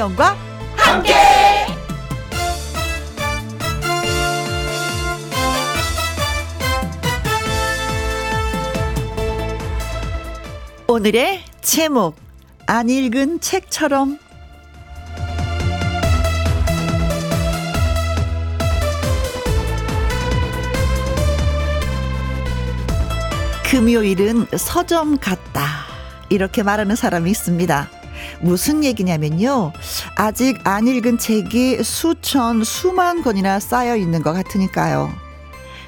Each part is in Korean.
김혜영과 함께. 오늘의 제목 안 읽은 책처럼 금요일은 서점 같다. 이렇게 말하는 사람이 있습니다. 무슨 얘기냐면요. 아직 안 읽은 책이 수천, 수만 권이나 쌓여 있는 것 같으니까요.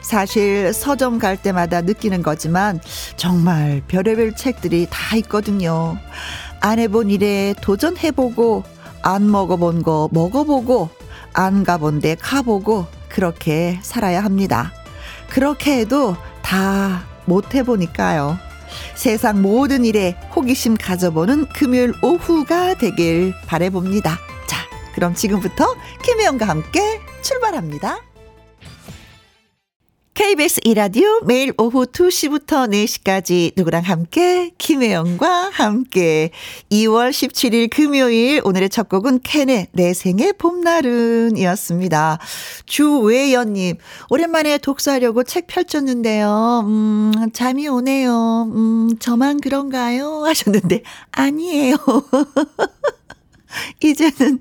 사실 서점 갈 때마다 느끼는 거지만 정말 별의별 책들이 다 있거든요. 안 해본 일에 도전해보고, 안 먹어본 거 먹어보고, 안 가본 데 가보고, 그렇게 살아야 합니다. 그렇게 해도 다 못 해보니까요. 세상 모든 일에 호기심 가져보는 금요일 오후가 되길 바래봅니다. 자, 그럼 지금부터 김혜영과 함께 출발합니다. KBS 이라디오 매일 오후 2시부터 4시까지 누구랑 함께 김혜영과 함께 2월 17일 금요일 오늘의 첫 곡은 캔의 내 생의 봄날은이었습니다. 주외연 님 오랜만에 독서하려고 책 펼쳤는데요. 음 잠이 오네요. 음 저만 그런가요? 하셨는데 아니에요. 이제는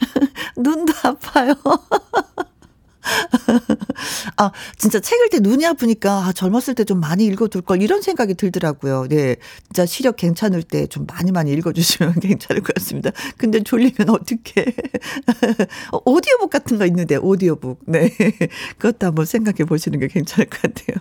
눈도 아파요. 아, 진짜 책 읽을 때 눈이 아프니까 아, 젊었을 때 좀 많이 읽어둘 걸 이런 생각이 들더라고요. 네. 진짜 시력 괜찮을 때 좀 많이 많이 읽어주시면 괜찮을 것 같습니다. 근데 졸리면 어떻게 어, 오디오북 같은 거 있는데, 오디오북. 네. 그것도 한번 생각해 보시는 게 괜찮을 것 같아요.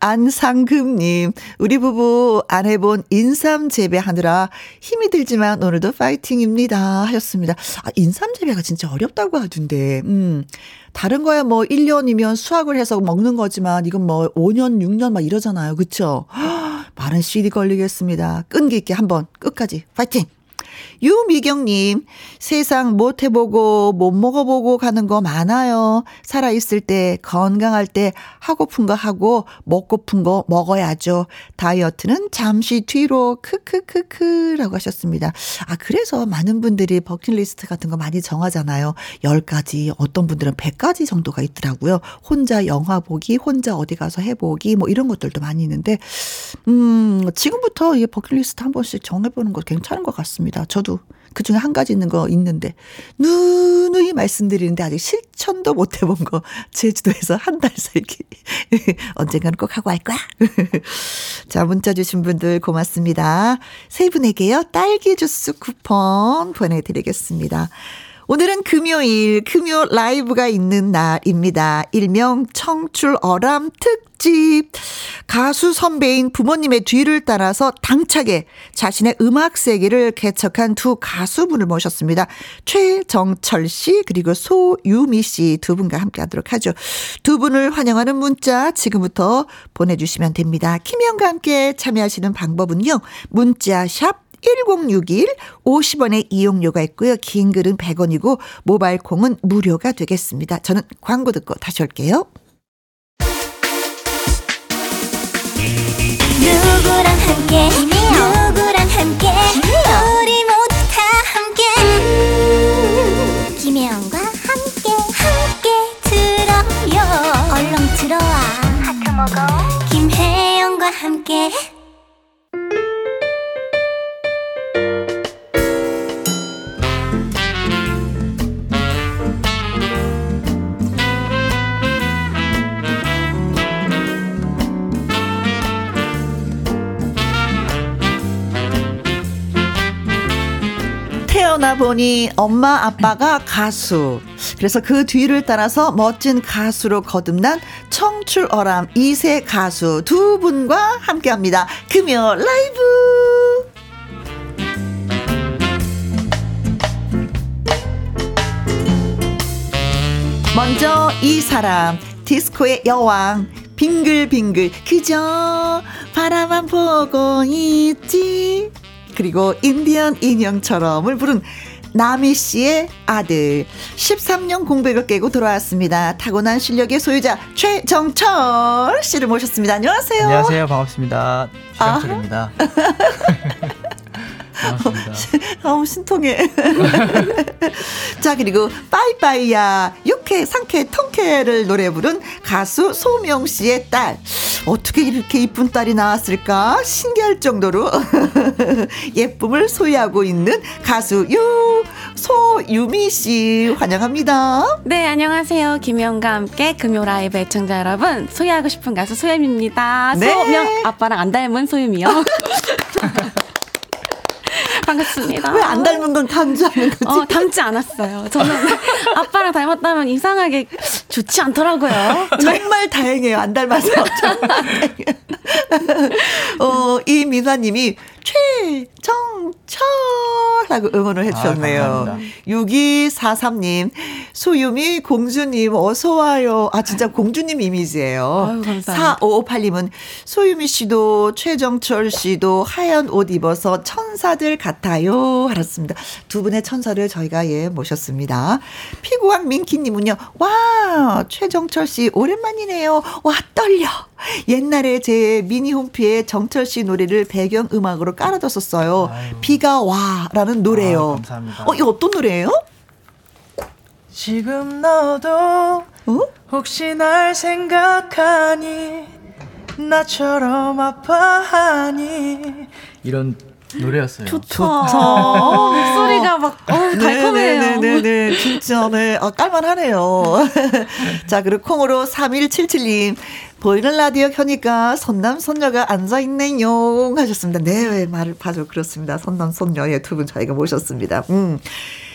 안상금님, 우리 부부 안 해본 인삼 재배하느라 힘이 들지만 오늘도 파이팅입니다. 하셨습니다. 아, 인삼 재배가 진짜 어렵다고 하던데, 음. 다른 거야 뭐 1년이면 수확을 해서 먹는 거지만 이건 뭐 5년, 6년 막 이러잖아요. 그쵸? 많은 시일이 걸리겠습니다. 끈기 있게 한번 끝까지 파이팅! 유미경님, 세상 못 해보고, 못 먹어보고 가는 거 많아요. 살아있을 때, 건강할 때, 하고픈 거 하고, 먹고픈 거 먹어야죠. 다이어트는 잠시 뒤로, 크크크크, 라고 하셨습니다. 아, 그래서 많은 분들이 버킷리스트 같은 거 많이 정하잖아요. 10가지, 어떤 분들은 100가지 정도가 있더라고요. 혼자 영화 보기, 혼자 어디 가서 해보기, 뭐 이런 것들도 많이 있는데, 음, 지금부터 이 버킷리스트 한 번씩 정해보는 거 괜찮은 것 같습니다. 저도 그 중에 한 가지 있는 거 있는데, 누누이 말씀드리는데 아직 실천도 못 해본 거, 제주도에서 한 달 살기. 언젠가는 꼭 하고 할 거야. 자, 문자 주신 분들 고맙습니다. 세 분에게요, 딸기 주스 쿠폰 보내드리겠습니다. 오늘은 금요일, 금요 라이브가 있는 날입니다. 일명 청출 어람 특집. 가수 선배인 부모님의 뒤를 따라서 당차게 자신의 음악 세계를 개척한 두 가수분을 모셨습니다. 최정철 씨, 그리고 소유미 씨 두 분과 함께 하도록 하죠. 두 분을 환영하는 문자 지금부터 보내주시면 됩니다. 김영과 함께 참여하시는 방법은요. 문자 샵 1061 50원의 이용료가 있고요. 긴 글은 100원이고 모바일 콩은 무료가 되겠습니다. 저는 광고 듣고 다시 올게요. 누구랑 함께? 누구랑 함께? 우리 모두 다 함께. 음, 김혜영과 함께 함께 들어요. 얼렁 들어와. 하트 먹어. 김혜영과 함께 태어나 보니 엄마 아빠가 가수. 그래서 그 뒤를 따라서 멋진 가수로 거듭난 청출어람 2세 가수 두 분과 함께 합니다. 금요 라이브! 먼저 이 사람, 디스코의 여왕, 빙글빙글, 그저 바라만 보고 있지. 그리고 인디언 인형처럼을 부른 나미 씨의 아들 13년 공백을 깨고 돌아왔습니다. 타고난 실력의 소유자 최정철 씨를 모셨습니다. 안녕하세요. 안녕하세요. 반갑습니다. 아. 최정철입니다. 고 맙습니다. 아우, 신통해. 자, 그리고 빠이빠이야. 육회, 상쾌, 통쾌를 노래 부른 가수 소명 씨의 딸. 어떻게 이렇게 이쁜 딸이 나왔을까? 신기할 정도로 예쁨을 소유하고 있는 가수 유, 소유미 씨. 환영합니다. 네, 안녕하세요. 김영과 함께 금요 라이브 애청자 여러분. 소개하고 싶은 가수 소유미입니다. 네. 소명 아빠랑 안 닮은 소유미요. 반갑습니다. 왜 안 닮은 건 강조하는 거지? 어, 닮지 않았어요. 저는 아빠랑 닮았다면 이상하게 좋지 않더라고요. 정말 다행이에요. 안 닮아서. 정말 다행이에요. 어, 이민화님이 최 정철 하고 응원을 해주셨네요. 아, 감사합니다. 6243님, 소유미 공주님, 어서와요. 아, 진짜 공주님 이미지예요. 아유, 감사합니다. 4558님은 소유미 씨도 최정철 씨도 하얀 옷 입어서 천사들 같아요. 하셨습니다. 두 분의 천사를 저희가 예, 모셨습니다. 피구왕 민키님은요, 와, 최정철 씨 오랜만이네요. 와, 떨려. 옛날에 제 미니 홈피에 정철 씨 노래를 배경 음악으로 깔아뒀었어요. 아유. 비가 와라는 노래요. 아, 감사합니다. 어, 이거 어떤 노래예요? 지금 너도 어? 혹시 날 생각하니 나처럼 아파하니 이런 노래였어요. 좋다. 어, 목소리가 막, 어, 달콤해요. 네네네네. 진짜, 네. 아, 깔만하네요. 자, 그리고 콩으로 3177님. 보이는 라디오 켜니까 선남, 선녀가 앉아 있네요. 하셨습니다. 네, 말을 봐줘. 그렇습니다. 선남, 선녀의 두분 저희가 모셨습니다. 음.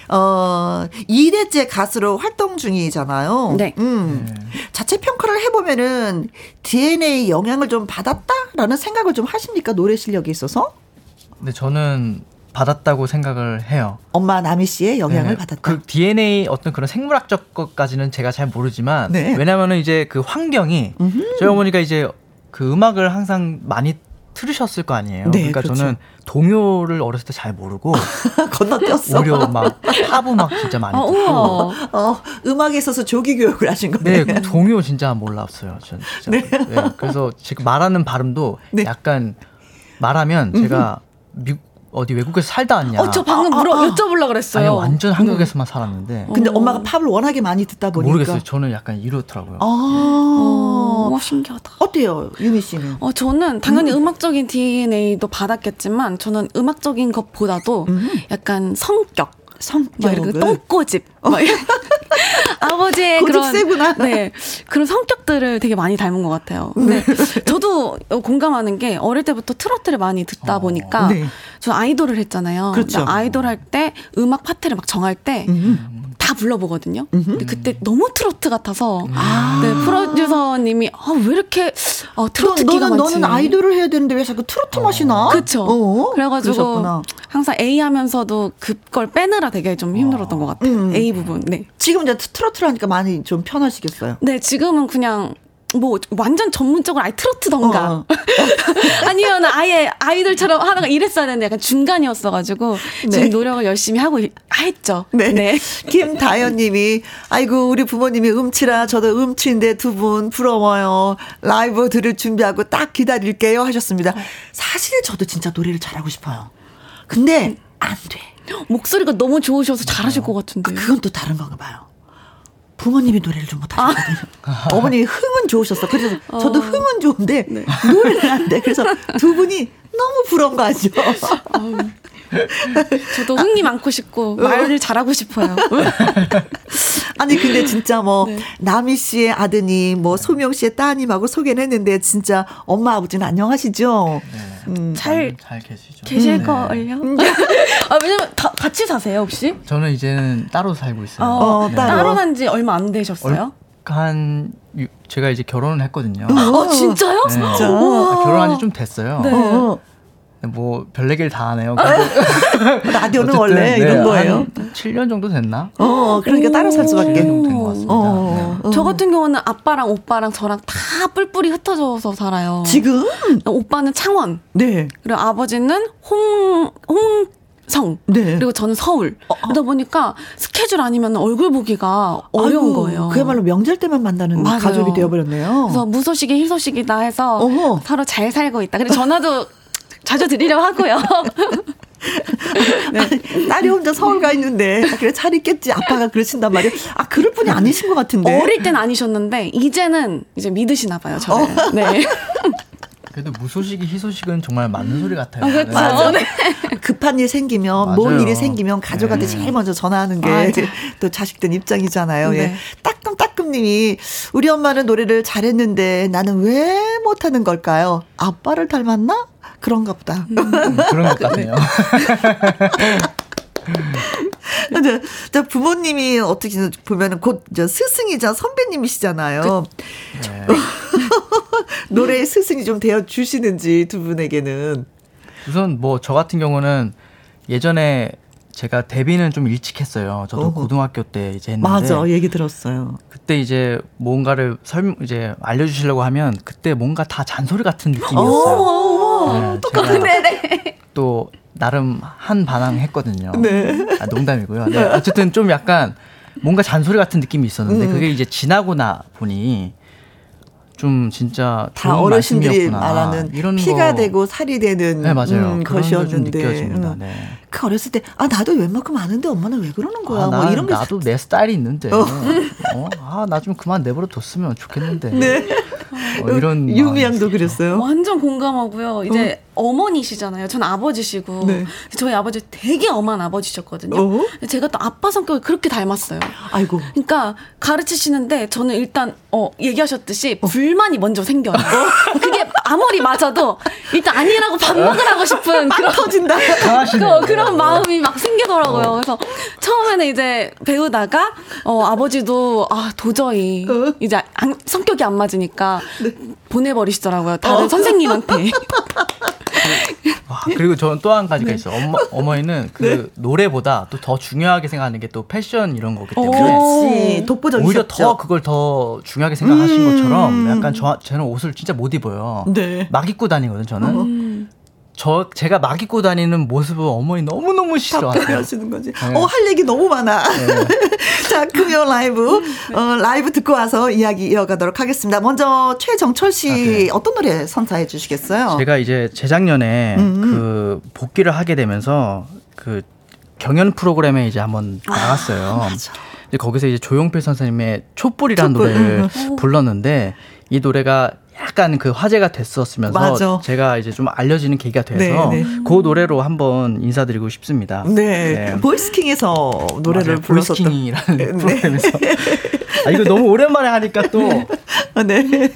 어, 2대째 가수로 활동 중이잖아요. 네. 음. 자체 평가를 해 보면은 DNA 영향을 좀 받았다라는 생각을 좀 하십니까? 노래 실력에 있어서? 근데 저는 받았다고 생각을 해요. 엄마 나미 씨의 영향을 네, 받았다. 그 DNA 어떤 그런 생물학적 것까지는 제가 잘 모르지만 네. 왜냐면은 이제 그 환경이 저희 어머니가 이제 그 음악을 항상 많이 틀으셨을 거 아니에요. 네, 그러니까 그렇죠. 저는 동요를 어렸을 때 잘 모르고 건너뛰었어. 오히려 막팝 음악 진짜 많이 아, 듣고 우와. 어, 음악에 있어서 조기 교육을 하신 네, 거네요. 그 동요 진짜 몰랐어요. 전 진짜. 네. 그래서 지금 말하는 발음도 네. 약간 말하면 제가 미, 어디 외국에서 살다 왔냐. 어, 저 방금 물어, 여쭤보려고 그랬어요. 아니 완전 한국에서만 살았는데 근데 엄마가 팝을 워낙에 많이 듣다 보니까. 모르겠어요. 저는 약간 이렇더라고요. 아, 어, 와, 신기하다. 어때요, 유미 씨는? 어, 저는 당연히 음. 악적인 DNA도 받았겠지만, 저는 음악적인 것보다도 약간 성격. 성격을. 똥꼬집. 막 이런- 아버지의 그런. 세구나. 네. 그런 성격들을 되게 많이 닮은 것 같아요. 근데 저도 공감하는 게 어릴 때부터 트로트를 많이 듣다 보니까 네. 저 아이돌을 했잖아요. 그렇죠. 아이돌 할 때 음악 파트를 막 정할 때다 불러보거든요. 근데 그때 너무 트로트 같아서 네, 프로듀서님이 아, 왜 이렇게 어, 트로트 너, 끼가 너는, 많지? 너는 아이돌을 해야 되는데 왜 자꾸 트로트 맛이 나? 어, 그래가지고 그러셨구나. 항상 A 하면서도 그 걸 빼느라 되게 좀 힘들었던 것 같아요. 음. A 부분. 네. 지금 이제 트로트를 하니까 많이 좀 편하시겠어요. 네, 지금은 그냥 뭐 완전 전문적으로 아예 트로트던가 어. 아니면 아예 아이돌처럼 하다가 이랬어야 되는데 약간 중간이었어가지고 네. 지금 노력을 열심히 하고 있- 했죠. 네. 김다현 님이, 아이고, 우리 부모님이 음치라 저도 음치인데 두 분 부러워요. 라이브 들을 준비하고 딱 기다릴게요. 하셨습니다. 사실 저도 진짜 노래를 잘하고 싶어요. 근데 안 돼. 목소리가 너무 좋으셔서 잘하실 것 같은데. 그건 또 다른 건가 봐요. 부모님이 노래를 좀 못하시거든요. 어머니 흥은 좋으셨어. 그래서 저도 흥은 좋은데 노래는 안 돼. 그래서 두 분이 너무 부러운 거 아시죠? 저도 흥이 많고 싶고 말을 잘하고 싶어요. 아니 근데 진짜 뭐 남희 씨의 아드님, 뭐 소명 씨의 따님하고 소개는 했는데 진짜 엄마 아버지는 안녕하시죠? 음. 잘 잘 계시죠. 계실 네. 걸요. 아 왜냐면 다 같이 사세요 혹시? 저는 이제는 따로 살고 있어요. 어, 네. 따로. 따로 산지 얼마 안 되셨어요? 한 유- 제가 이제 결혼을 했거든요. 어 진짜요? 네. 진짜? 아, 결혼한 지 좀 됐어요. 네. 어, 뭐 별얘기를 다 하네요. 근데 라디오는 어쨌든, 원래 네, 이런 거예요. 한 7년 정도 됐나? 어, 그러니까 따로 살 수밖에. 7년 정도 된것 같습니다. 어, 네. 저 같은 경우는 아빠랑 오빠랑 저랑 다 뿔뿔이 흩어져서 살아요. 지금? 오빠는 창원, 네. 그리고 아버지는 홍 홍 성, 네. 그리고 저는 서울. 그러다 보니까 스케줄 아니면 얼굴 보기가 어려운 아이고, 거예요. 그야말로 명절 때만 만나는 맞아요. 가족이 되어버렸네요. 그래서 무소식이 희소식이다 해서 어머. 서로 잘 살고 있다. 그래서 전화도 자주 드리려고 하고요. 네. 딸이 혼자 서울 가 있는데 아, 그래 잘 있겠지 아빠가 그러신단 말이에요. 아 그럴 분이 아니신 것 같은데. 어릴 땐 아니셨는데 이제는 이제 믿으시나 봐요. 저를. 어. 네. 그래도 무소식이 희소식은 정말 맞는 소리 같아요. 아, 그렇죠. 맞아. 네. 급한 일 생기면 맞아요. 뭔 일이 생기면 가족한테 네. 제일 먼저 전화하는 맞아. 게 또 자식들 입장이잖아요. 예. 네. 따끔따끔님이 우리 엄마는 노래를 잘했는데 나는 왜 못하는 걸까요? 아빠를 닮았나? 그런가 보다. 음, 그런 것 같네요. 근데 저 부모님이 어떻게 보면은 곧저 스승이자 선배님이시잖아요. 네. 노래의 스승이 좀 되어 주시는지 두 분에게는. 우선 뭐 저 같은 경우는 예전에 제가 데뷔는 좀 일찍 했어요. 저도 어허. 고등학교 때 이제 했는데 맞아, 얘기 들었어요. 그때 이제 뭔가를 설 이제 알려주시려고 하면 그때 뭔가 다 잔소리 같은 느낌이었어요. 어머, 네, 똑같은 네네. 또 나름 한 반항 했거든요. 네. 아, 농담이고요. 네, 어쨌든 좀 약간 뭔가 잔소리 같은 느낌이 있었는데 음. 그게 이제 지나고 나 보니 좀 진짜 다 어르신들이. 말하는 이런 피가 거- 되고 살이 되는 네 맞아요. 음, 것이었는데. 음. 네. 그 어렸을 때 아 나도 웬만큼 아는데 엄마는 왜 그러는 거야 아, 뭐 나, 이런 게 나도 내 스타일이 있는데 어? 아, 나 좀 그만 내버려 뒀으면 좋겠는데 네. 어, 이런 유미양도 마음이 그랬어요. 완전 공감하고요. 이제 어. 머니시잖아요 전 아버지시고 네. 저희 아버지 되게 엄한 아버지셨거든요. 어? 제가 또 아빠 성격을 그렇게 닮았어요. 아이고 그러니까 가르치시는데 저는 일단 어 얘기하셨듯이 어. 불만이 먼저 생겨요. 그게 아무리 맞아도 일단 아니라고 밥 먹으라고 싶은 그런 터진다. 그, 그런 마음이 막 생기더라고요. 그래서 처음에는 이제 배우다가 어 아버지도 아 도저히 어? 이제 안- 성격이 안 맞으니까 네. 보내버리시더라고요. 다른 어. 선생님한테. 와, 그리고 저는 또한 네. 가지가 있어요. 어머, 어머니는 그 노래보다 또 더 중요하게 생각하는 게 또 패션 이런 거기 때문에 그렇지 독보적이셨죠. 오히려 더 그걸 더 중요하게 생각하신 음. 것처럼 약간 저 저는 옷을 진짜 못 입어요. 네. 막 입고 다니거든 저는. 음. 저 제가 막 입고 다니는 모습을 어머니 너무 너무 싫어하세요. 답답해하시는 거지. 네. 어, 할 얘기 너무 많아. 자, 금요 라이브. 어, 라이브 듣고 와서 이야기 이어가도록 하겠습니다. 먼저 최정철 씨 아, 네. 어떤 노래 선사해 주시겠어요? 제가 이제 재작년에 음. 그 복귀를 하게 되면서 그 경연 프로그램에 이제 한번 나갔어요. 아, 맞아. 거기서 이제 조용필 선생님의 촛불이라는 촛불, 노래를 음, 불렀는데 이 노래가 약간 그 화제가 됐었으면서 맞아. 제가 이제 좀 알려지는 계기가 돼서 네, 네. 그 노래로 한번 인사드리고 싶습니다. 네. 보이스킹에서 노래를. 불렀었던. 보이스킹이라는 네. 프로그램에서 아 이거 너무 오랜만에 하니까 또 네.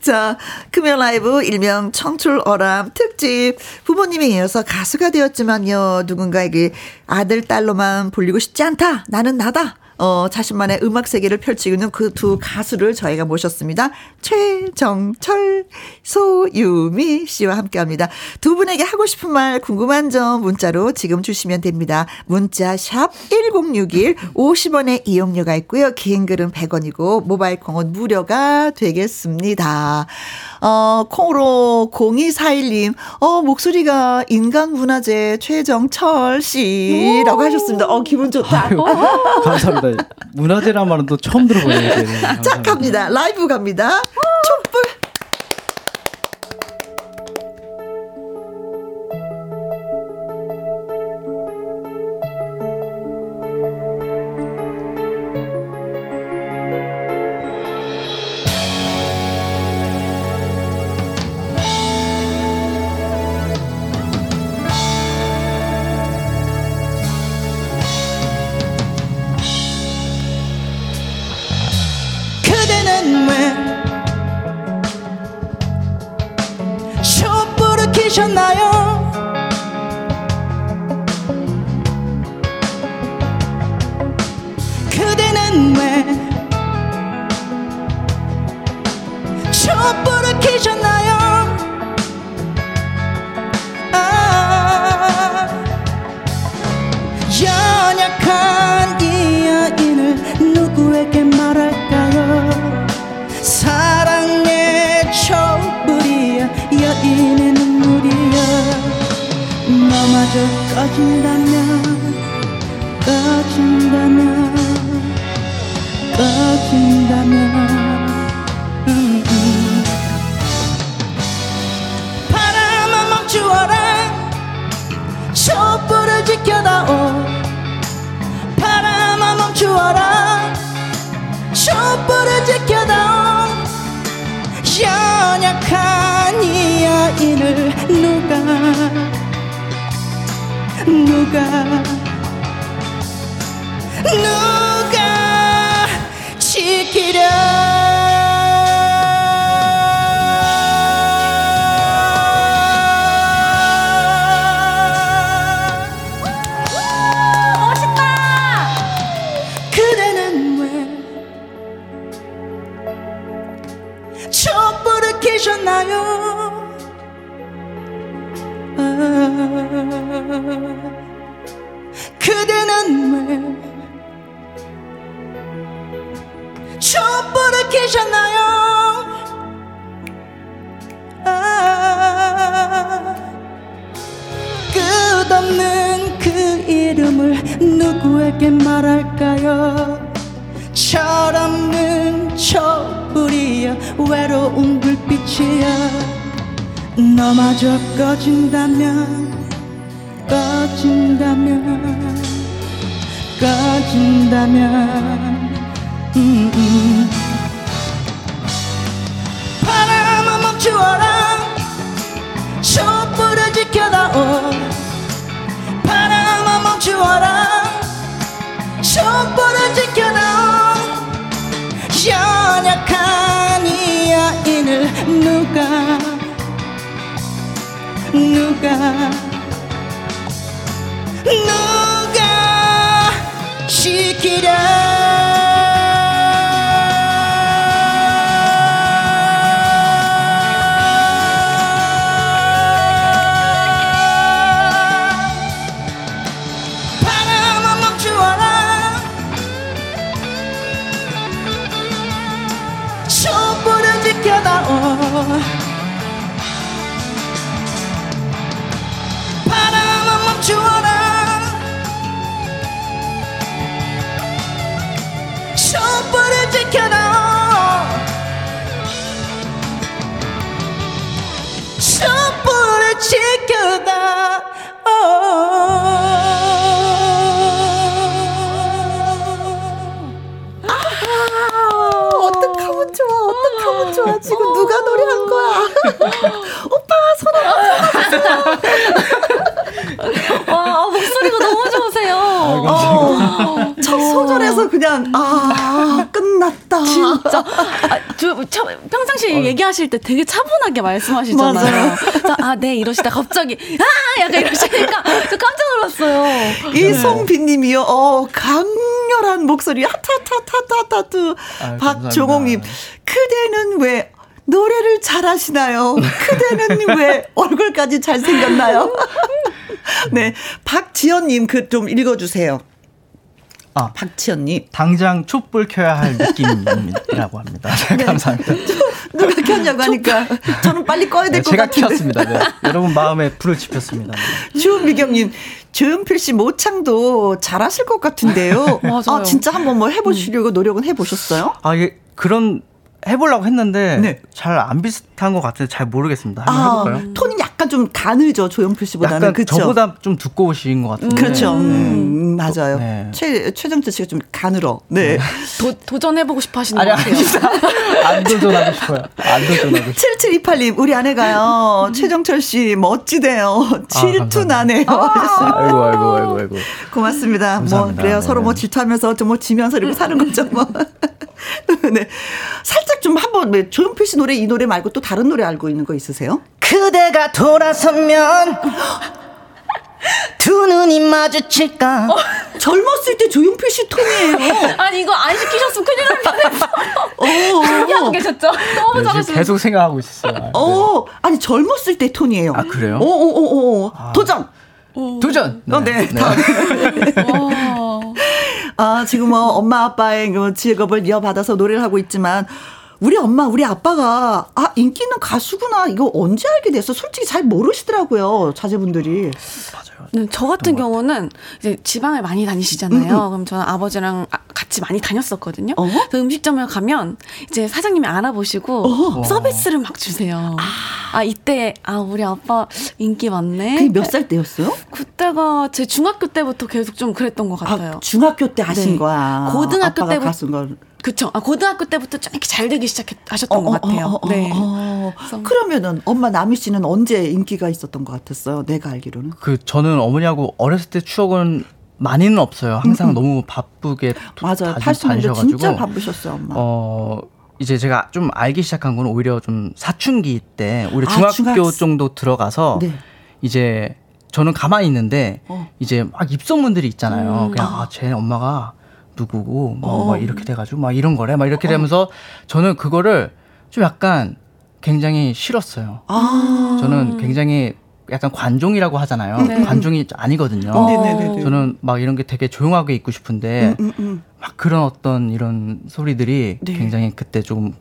자, 금요 라이브 일명 청출 어람 특집. 부모님에 이어서 가수가 되었지만요. 누군가에게 아들, 딸로만 불리고 싶지 않다. 나는 나다. 어, 자신만의 음악 세계를 펼치고 있는 그 두 가수를 저희가 모셨습니다. 최정철, 소유미 씨와 함께 합니다. 두 분에게 하고 싶은 말, 궁금한 점 문자로 지금 주시면 됩니다. 문자 샵 1061, 50원의 이용료가 있고요. 긴 글은 100원이고, 모바일 콩은 무료가 되겠습니다. 어, 콩으로 0241님, 어, 목소리가 인간문화재 최정철 씨라고 하셨습니다. 어, 기분 좋다. 아유, 감사합니다. 문화재란 말은 또 처음 들어보네요. 갑니다. 라이브 갑니다. No. 누구에게 말할까요? 철없는 촛불이야 외로운 불빛이야 너마저 꺼진다면 꺼진다면 꺼진다면. 음, 음. 바람아 멈추어라. 촛불을 지켜다오. 바람아 멈추어라 촛불을 지켜다오 연약한 이 아이를 누가 누가 누가 지키랴 오빠, 손와 아, 목소리가 너무 좋으세요. 어, 첫 소절에서 그냥, 아, 끝났다. 진짜 아, 저, 저, 평상시에 얘기하실 때 되게 차분하게 말씀하시잖아요. 그래서 아, 네 이러시다 갑자기 아 약간 이러시니까 저 깜짝 놀랐어요. 이송빈님이요, 어, 강렬한 목소리, 하타타타타타투. 박종옥님. 그대는 왜 노래를 잘하시나요? 그대는 왜 얼굴까지 잘생겼나요? 네, 박지연님, 그 좀 읽어주세요. 아, 박지연님. 당장 촛불 켜야 할 느낌이라고 합니다. 네. 감사합니다. 누가 켰냐고 하니까 저는 빨리 꺼야 네, 될것 제가 같은데. 켰습니다. 네. 여러분 마음에 불을 지폈습니다. 네. 주은미경님, 조연필 씨 모창도 잘하실 것 같은데요. 맞아요. 아, 진짜 한번 뭐 해보시려고 노력은 해보셨어요? 아, 이게 그런 해보려고 했는데 네. 잘안 비슷한 것 같아서 잘 모르겠습니다. 한번 해볼까요? 톤이 약간 좀 가늘죠, 조연필 씨보다는. 약간 그쵸? 저보다 좀 두꺼우신 것 같은데. 그렇죠. 네. 음, 맞아요. 네. 최, 최정태 씨가 좀 가늘어. 네. 도, 도전해보고 싶어 하시는 아니, 것 같아요. 안 도전하고 싶어요. 안 도전하고 싶어요. 7728님, 우리 아내가요, 최정철 씨 멋지대요. 질투. 나네요. 아이고, 아이고, 아이고, 아이고. 고맙습니다. 뭐, 감사합니다. 그래요. 네. 서로 뭐 질투하면서 좀 뭐 지면서 이렇게 사는 거죠, 뭐. 네. 살짝 좀 한번, 왜 조용필 씨 노래, 이 노래 말고 또 다른 노래 알고 있는 거 있으세요? 그대가 돌아서면 두 눈이 마주칠까 젊었을 때 조용필 씨 톤이에요. 아니 이거 안 시키셨으면 큰일 날 뻔했어. 어. 준비하고 계셨죠? 너무 네, 지금 잘하시는 계속 생각하고 있었어요. 네. 어, 아니 젊었을 때 톤이에요. 아, 그래요? 오, 오, 오, 오. 도전. 도전! 어, 네. 와. 아, 지금 뭐 엄마 아빠의 그 직업을 이어받아서 노래를 하고 있지만 우리 엄마, 우리 아빠가 아, 인기 있는 가수구나. 이거 언제 알게 됐어? 솔직히 잘 모르시더라고요. 자제분들이. 네, 저 같은 경우는 이제 지방을 많이 다니시잖아요. 그럼 저는 아버지랑 아- 같이 많이 다녔었거든요. 어? 음식점을 가면 이제 사장님이 알아보시고 서비스를 막 주세요. 아, 이때 아 우리 아빠 인기 많네. 그게 몇 살 때였어요? 그때가 제 중학교 때부터 계속 좀 그랬던 것 같아요. 아, 중학교 때 하신 네. 거야. 고등학교 아빠가 때부터-. 그쵸. 아, 고등학교 때부터 좀 이렇게 잘 되기 시작하셨던 것 같아요. 어, 어, 네. 어. 그러면은 엄마 남희 씨는 언제 인기가 있었던 것 같았어요? 내가 알기로는. 그 저는 어머니하고 어렸을 때 추억은 많이는 없어요. 항상 너무 바쁘게 맞아요. 다시 80년대 다니셔가지고. 진짜 바쁘셨어요, 엄마. 어 이제 제가 좀 알기 시작한 건 오히려 좀 사춘기 때 오히려 아, 중학교 중학생. 정도 들어가서 네. 이제 저는 가만히 있는데 어. 이제 막 입소문들이 있잖아요. 그냥 아, 쟤 엄마가 누구고 뭐, 어. 막 이렇게 돼가지고 막 이런 거래 막 이렇게 되면서 저는 그거를 좀 약간 굉장히 싫었어요. 아. 저는 굉장히 약간 관종이라고 하잖아요. 네. 관종이 아니거든요. 어. 네네네. 저는 막 이런 게 되게 조용하게 있고 싶은데 음, 음. 막 그런 어떤 이런 소리들이 네. 굉장히 그때 좀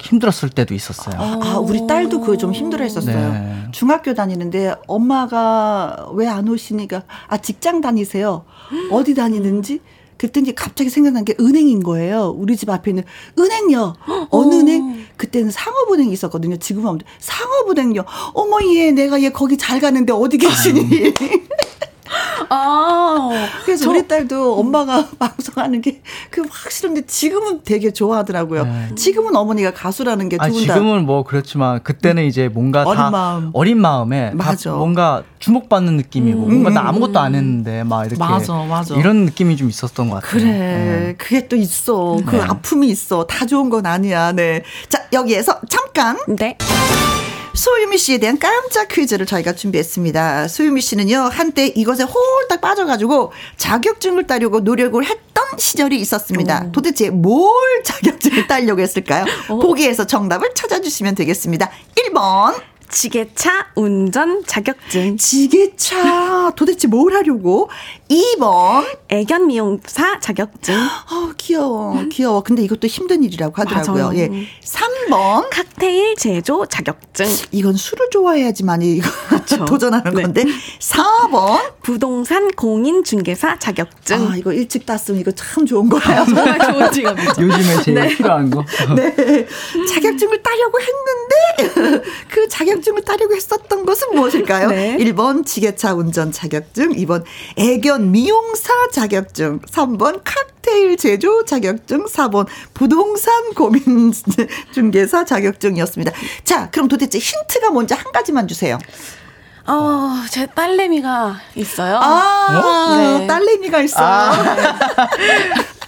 힘들었을 때도 있었어요. 아, 우리 딸도 그거 좀 힘들어 했었어요. 네. 중학교 다니는데 엄마가 왜 안 오시니까 아, 직장 다니세요. 어디 다니는지 그랬더니 갑자기 생각난 게 은행인 거예요. 우리 집 앞에 있는 은행요. 어느 은행? 그때는 상업은행이 있었거든요. 지금은 없는데 상업은행요. 어머 얘 내가 얘 거기 잘 가는데 어디 계시니? 아, 그래서 저- 우리 딸도 엄마가 방송하는 게 그 확실한데 지금은 되게 좋아하더라고요. 네. 지금은 어머니가 가수라는 게 아, 두분 다. 지금은 뭐 그렇지만 그때는 이제 뭔가 어린 다 마음. 어린 마음에 다 맞아. 뭔가 주목받는 느낌이고 뭔가 나 아무것도 안 했는데 막 이렇게 맞아, 맞아. 이런 느낌이 좀 있었던 것 같아요. 그래. 네. 그게 또 있어. 그 네. 아픔이 있어. 다 좋은 건 아니야. 네. 자, 여기에서 잠깐 네. 소유미 씨에 대한 깜짝 퀴즈를 저희가 준비했습니다. 소유미 씨는요, 한때 이것에 홀딱 빠져가지고 자격증을 따려고 노력을 했던 시절이 있었습니다. 도대체 뭘 자격증을 따려고 했을까요? 보기에서 정답을 찾아주시면 되겠습니다. 1번. 지게차 운전 자격증. 지게차. 도대체 뭘 하려고? 2번. 애견 미용사 자격증. 어, 귀여워. 귀여워. 근데 이것도 힘든 일이라고 하더라고요. 맞아요. 예. 3번. 칵테일 제조 자격증. 이건 술을 좋아해야지만 이거 도전하는 네. 건데. 4번. 부동산 공인 중개사 자격증. 아, 이거 일찍 땄으면 이거 참 좋은 거예요. 정말 좋은 직업이죠. 요즘에 제일 필요한 거. 네. 자격증을 따려고 했는데 그 자격 증을 따려고 했었던 것은 무엇일까요? 네. 1번 지게차 운전 자격증, 2번 애견 미용사 자격증, 3번 칵테일 제조 자격증, 4번 부동산 고민 중개사 자격증이었습니다. 자, 그럼 도대체 힌트가 뭔지 한 가지만 주세요. 어, 제 딸내미가 있어요. 아, 네. 딸내미가 있어요. 아,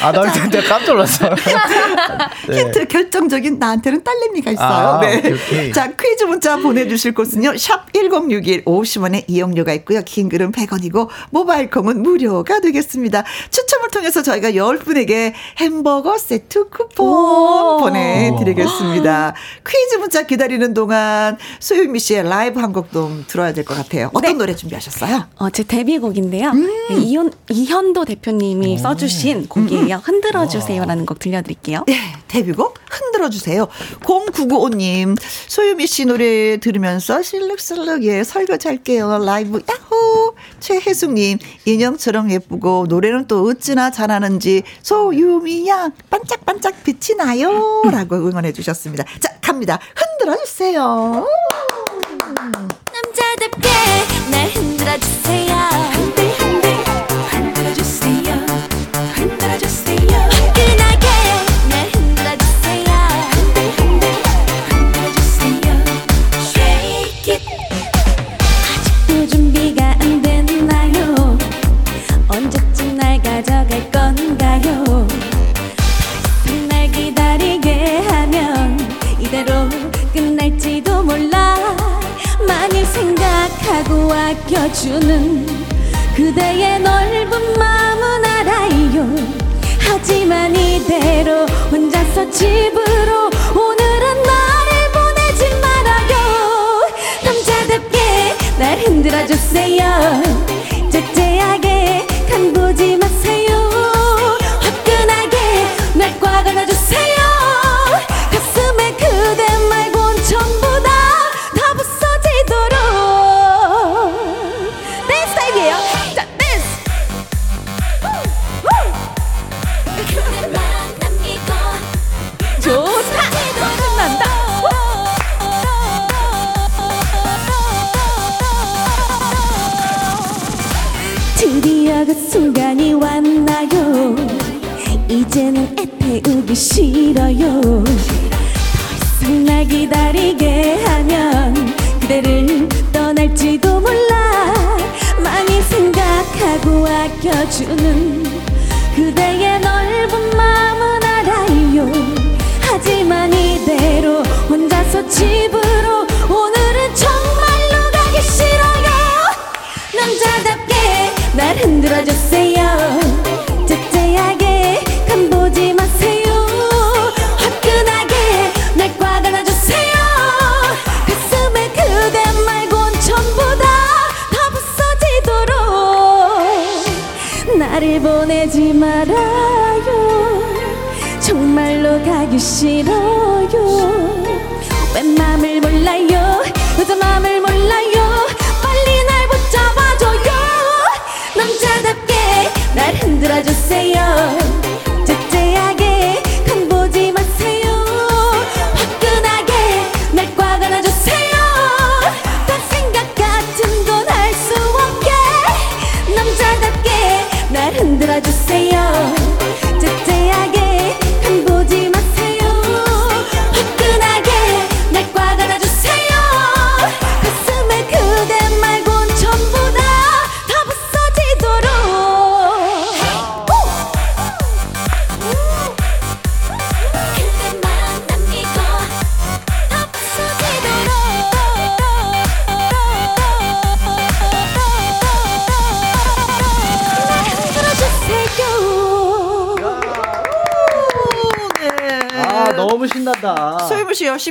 나 진짜 깜짝 놀랐어. 네. 힌트 결정적인 나한테는 딸내미가 있어요. 아, 네. 오케이, 오케이. 자, 퀴즈 문자 보내주실 곳은요. 샵 1061 50원의 이용료가 있고요. 긴 글은 100원이고 모바일 콩은 무료가 되겠습니다. 추첨을 통해서 저희가 10분에게 햄버거 세트 쿠폰 오. 보내드리겠습니다. 퀴즈 문자 기다리는 동안 소유미 씨의 라이브 한 곡 좀 들어야 될 것 같아요. 어떤 네. 노래 준비하셨어요? 어, 제 데뷔곡인데요. 음. 네, 이현, 이현도 대표님이 써주신 곡이에요. 흔들어 주세요라는 곡 들려드릴게요. 예, 데뷔곡 흔들어 주세요. 0995님, 소유미 씨 노래 들으면서 실룩실룩 예, 설거지 할게요. 라이브 야호! 최혜숙님, 인형처럼 예쁘고 노래는 또 어찌나 잘하는지 소유미 양 반짝반짝 빛이 나요. 라고 응원해 주셨습니다. 자, 갑니다. 흔들어 주세요. 남자답게 날 흔들어 주세요 혼자서 집으로 오늘은 나를 보내지 말아요. 남자답게 날 흔들어주세요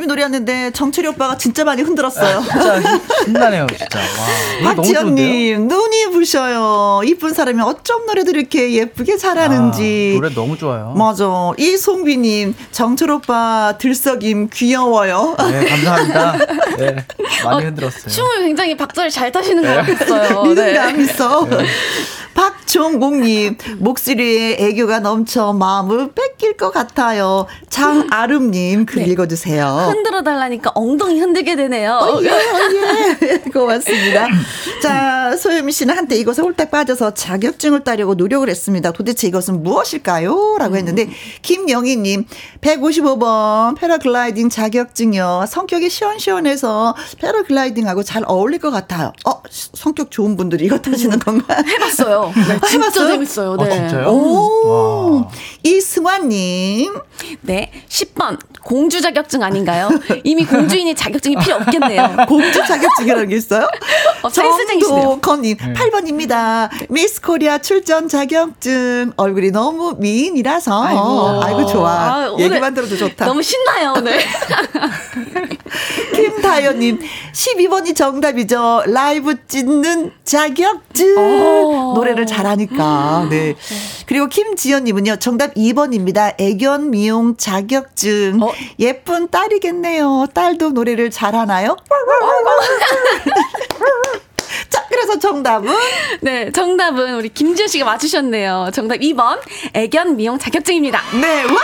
노래했는데 정철이 오빠가 진짜 많이 흔들었어요. 진짜 신- 신나네요, 진짜. 와? 박지연님 눈이 부셔요. 이쁜 사람이 어쩜 노래도 이렇게 예쁘게 잘하는지. 아, 노래 너무 좋아요. 맞아. 이송비님 정철 오빠 들썩임 귀여워요. 네, 감사합니다. 네, 많이 흔들었어요. 춤을 굉장히 박자를 잘 타시는 것 같았어요. 리듬감 있어. 네. 박 종국님 목소리에 애교가 넘쳐 마음을 뺏길 것 같아요. 장아름님 글 네. 읽어주세요. 흔들어 달라니까 엉덩이 흔들게 되네요. 예, 예. 고맙습니다. 자, 소유미 씨는 한때 이것에 홀딱 빠져서 자격증을 따려고 노력을 했습니다. 도대체 이것은 무엇일까요? 라고 했는데, 김영희님, 155번 패러글라이딩 자격증이요. 성격이 시원시원해서 패러글라이딩하고 잘 어울릴 것 같아요. 어, 성격 좋은 분들이 이거 타시는 건가요? 해봤어요. 네, 해봤어요? 재밌어요. 네. 아, 진짜요? 오, 와. 이승환님, 네. 10번. 공주 자격증 아닌가요? 이미 공주인이 자격증이 필요 없겠네요. 공주 자격증이라는 게 있어요? 어. 정도건님 8번입니다. 미스 코리아 출전 자격증 얼굴이 너무 미인이라서 아이고, 아이고. 좋아. 아, 얘기만 들어도 좋다. 너무 신나요, 오늘. 김다연님 12번이 정답이죠. 라이브 찍는 자격증 오. 노래를 잘하니까. 네. 그리고 김지연님은요 정답 2번입니다. 애견 미용 자격증 어? 예쁜 딸이겠네요. 딸도 노래를 잘하나요? 자, 그래서 정답은 네, 정답은 우리 김지현 씨가 맞추셨네요. 정답 2번. 애견 미용 자격증입니다. 네. 와!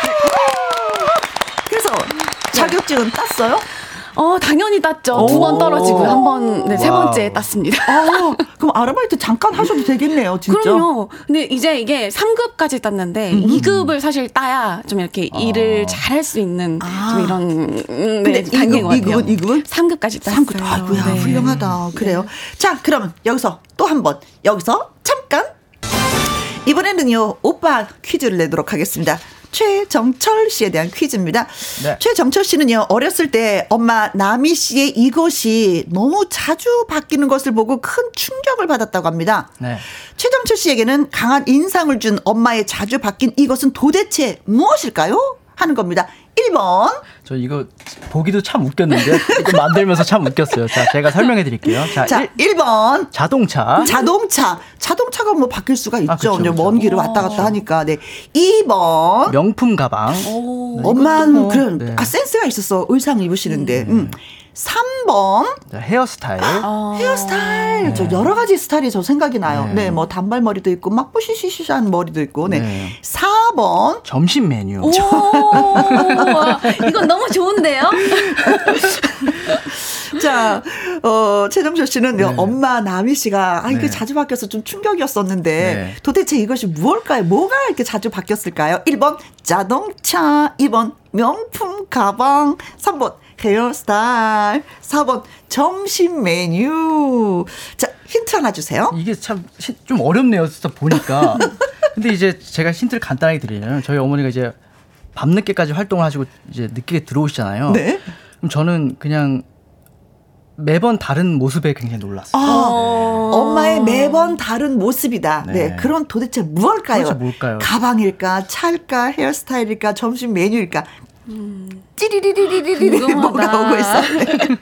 그래서 자격증은 땄어요? 어, 당연히 땄죠. 두번 오. 떨어지고요. 한 번, 네, 세. 번째 땄습니다. 아, 그럼 아르바이트 잠깐 하셔도 되겠네요, 진짜. 그럼요. 근데 이제 이게 3급까지 땄는데 음, 2급을 사실 따야 좀 이렇게 일을 잘 할 수 있는 아. 좀 이런 음, 네, 단계인 것 같아요. 이급은, 이급은? 3급까지 땄어요. 삼급 아이고야 네. 훌륭하다. 그래요. 자, 그러면 여기서 또 한 번 여기서 잠깐 이번에는요 오빠 퀴즈를 내도록 하겠습니다. 최정철 씨에 대한 퀴즈입니다. 네. 최정철 씨는요 어렸을 때 엄마 나미 씨의 이것이 너무 자주 바뀌는 것을 보고 큰 충격을 받았다고 합니다. 네. 최정철 씨에게는 강한 인상을 준 엄마의 자주 바뀐 이것은 도대체 무엇일까요? 하는 겁니다. 1번 저 이거 보기도 참 웃겼는데 이거 만들면서 참 웃겼어요. 자, 제가 설명해 드릴게요. 자, 자, 일, 1번 자동차. 자동차. 자동차가 뭐 바뀔 수가 있죠. 아, 그쵸, 그쵸. 먼 길을 왔다 갔다 하니까. 네. 2번. 명품 가방. 엄마는 뭐, 그런 네. 아 센스가 있었어. 의상 입으시는데. 음. 3번 자, 헤어스타일. 아. 헤어스타일. 저 여러 가지 스타일이 저 생각이 나요. 네, 네. 뭐 단발머리도 있고 막 뿌시시시한 머리도 있고. 네. 네. 4번 점심 메뉴. 오, 와, 이건 너무 좋은데요? 자, 어, 최정철 씨는 네. 엄마 나미 씨가 아, 이게 네. 자주 바뀌어서 좀 충격이었었는데 네. 도대체 이것이 무엇일까요? 뭐가 이렇게 자주 바뀌었을까요? 1번 자동차, 2번 명품 가방, 3번 헤어스타일, 4번 점심 메뉴. 자, 힌트 하나 주세요. 이게 참 좀 어렵네요. 진짜 보니까. 근데 이제 제가 힌트를 간단하게 드리면 저희 어머니가 이제 밤늦게까지 활동을 하시고 이제 늦게 들어오시잖아요. 네. 그럼 저는 그냥 매번 다른 모습에 굉장히 놀랐어요. 아, 엄마의 매번 다른 모습이다. 네. 네. 그럼 도대체 무엇일까요? 도대체 뭘까요? 가방일까, 차일까, 헤어스타일일까, 점심 메뉴일까? 찌리리리리리리 궁금하다. 뭐가 오고 있어요.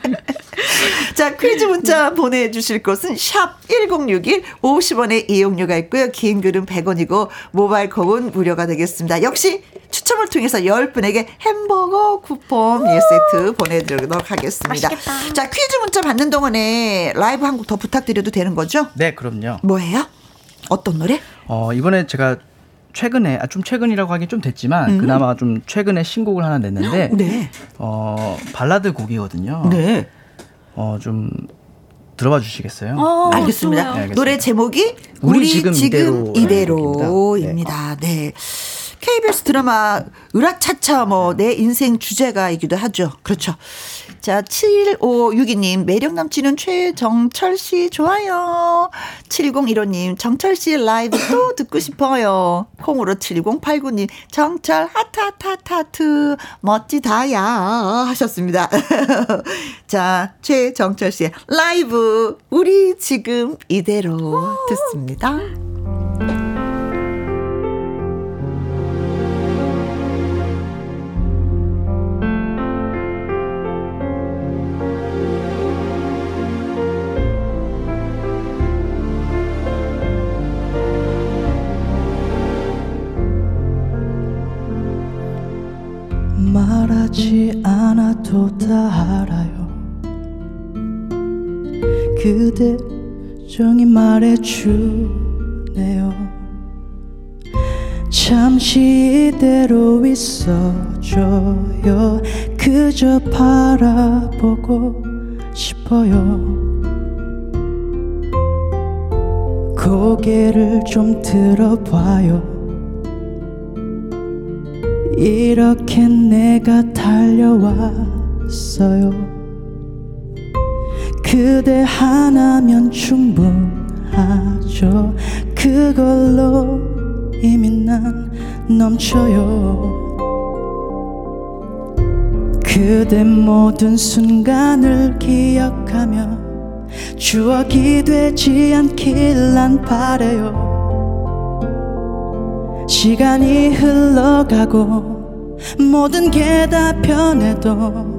자, 퀴즈 문자 보내주실 곳은 샵 1061 50원의 이용료가 있고요. 긴 글은 100원이고 모바일 콩은 무료가 되겠습니다. 역시 추첨을 통해서 10분에게 햄버거 쿠폰 1세트 보내드리도록 하겠습니다. 자, 퀴즈 문자 받는 동안에 라이브 한 곡 더 부탁드려도 되는 거죠? 네, 그럼요. 뭐예요? 어떤 노래? 어, 이번에 제가 최근에 아, 좀 최근이라고 하긴 좀 됐지만 그나마 좀 최근에 신곡을 하나 냈는데 네. 어, 발라드 곡이거든요. 네. 어, 좀 들어봐 주시겠어요? 어, 알겠습니다. 좋아요. 네, 알겠습니다. 노래 제목이 우리 우리 지금 지금 이대로. 이대로 입니다. 네. KBS 드라마 으라차차 뭐 내 인생 주제가이기도 하죠. 그렇죠. 자, 7562님, 매력 넘치는 최정철 씨 좋아요. 7015님, 정철 씨 라이브 또 듣고 싶어요. 콩으로 7089님, 정철 하트 멋지다야 하셨습니다. 자, 최정철 씨의 라이브 우리 지금 이대로 듣습니다. 하지 않아도 다 알아요. 그대 정이 말해주네요. 잠시 이대로 있어줘요. 그저 바라보고 싶어요. 고개를 좀 들어봐요 이렇게 내가 달려왔어요. 그대 하나면 충분하죠. 그걸로 이미 난 넘쳐요. 그대 모든 순간을 기억하며 추억이 되지 않길 난 바래요 시간이 흘러가고 모든 게 다 변해도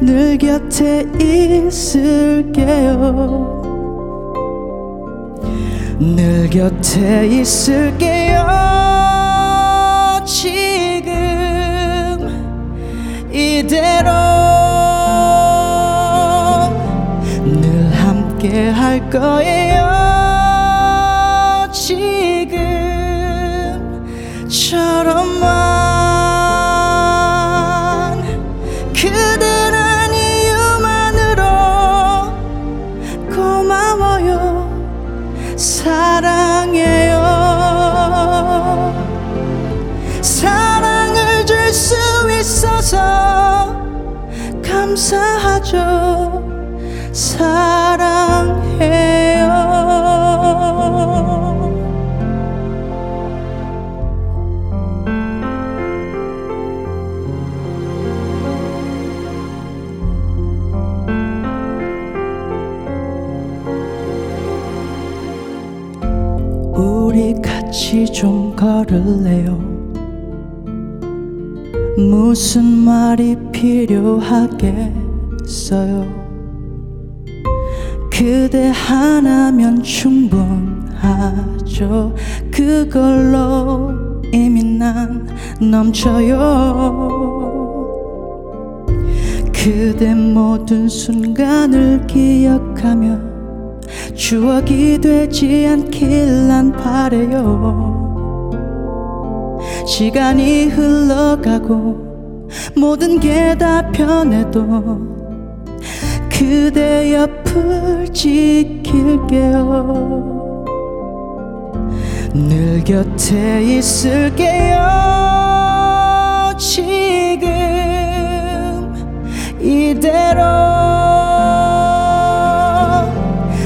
늘 곁에 있을게요. 늘 곁에 있을게요. 지금 이대로 늘 함께 할 거예요 좀 걸을래요? 무슨 말이 필요하겠어요? 그대 하나면 충분하죠. 그걸로 이미 난 넘쳐요. 그대 모든 순간을 기억하며 추억이 되지 않길 난 바래요 시간이 흘러가고 모든 게 다 변해도 그대 옆을 지킬게요. 늘 곁에 있을게요. 지금 이대로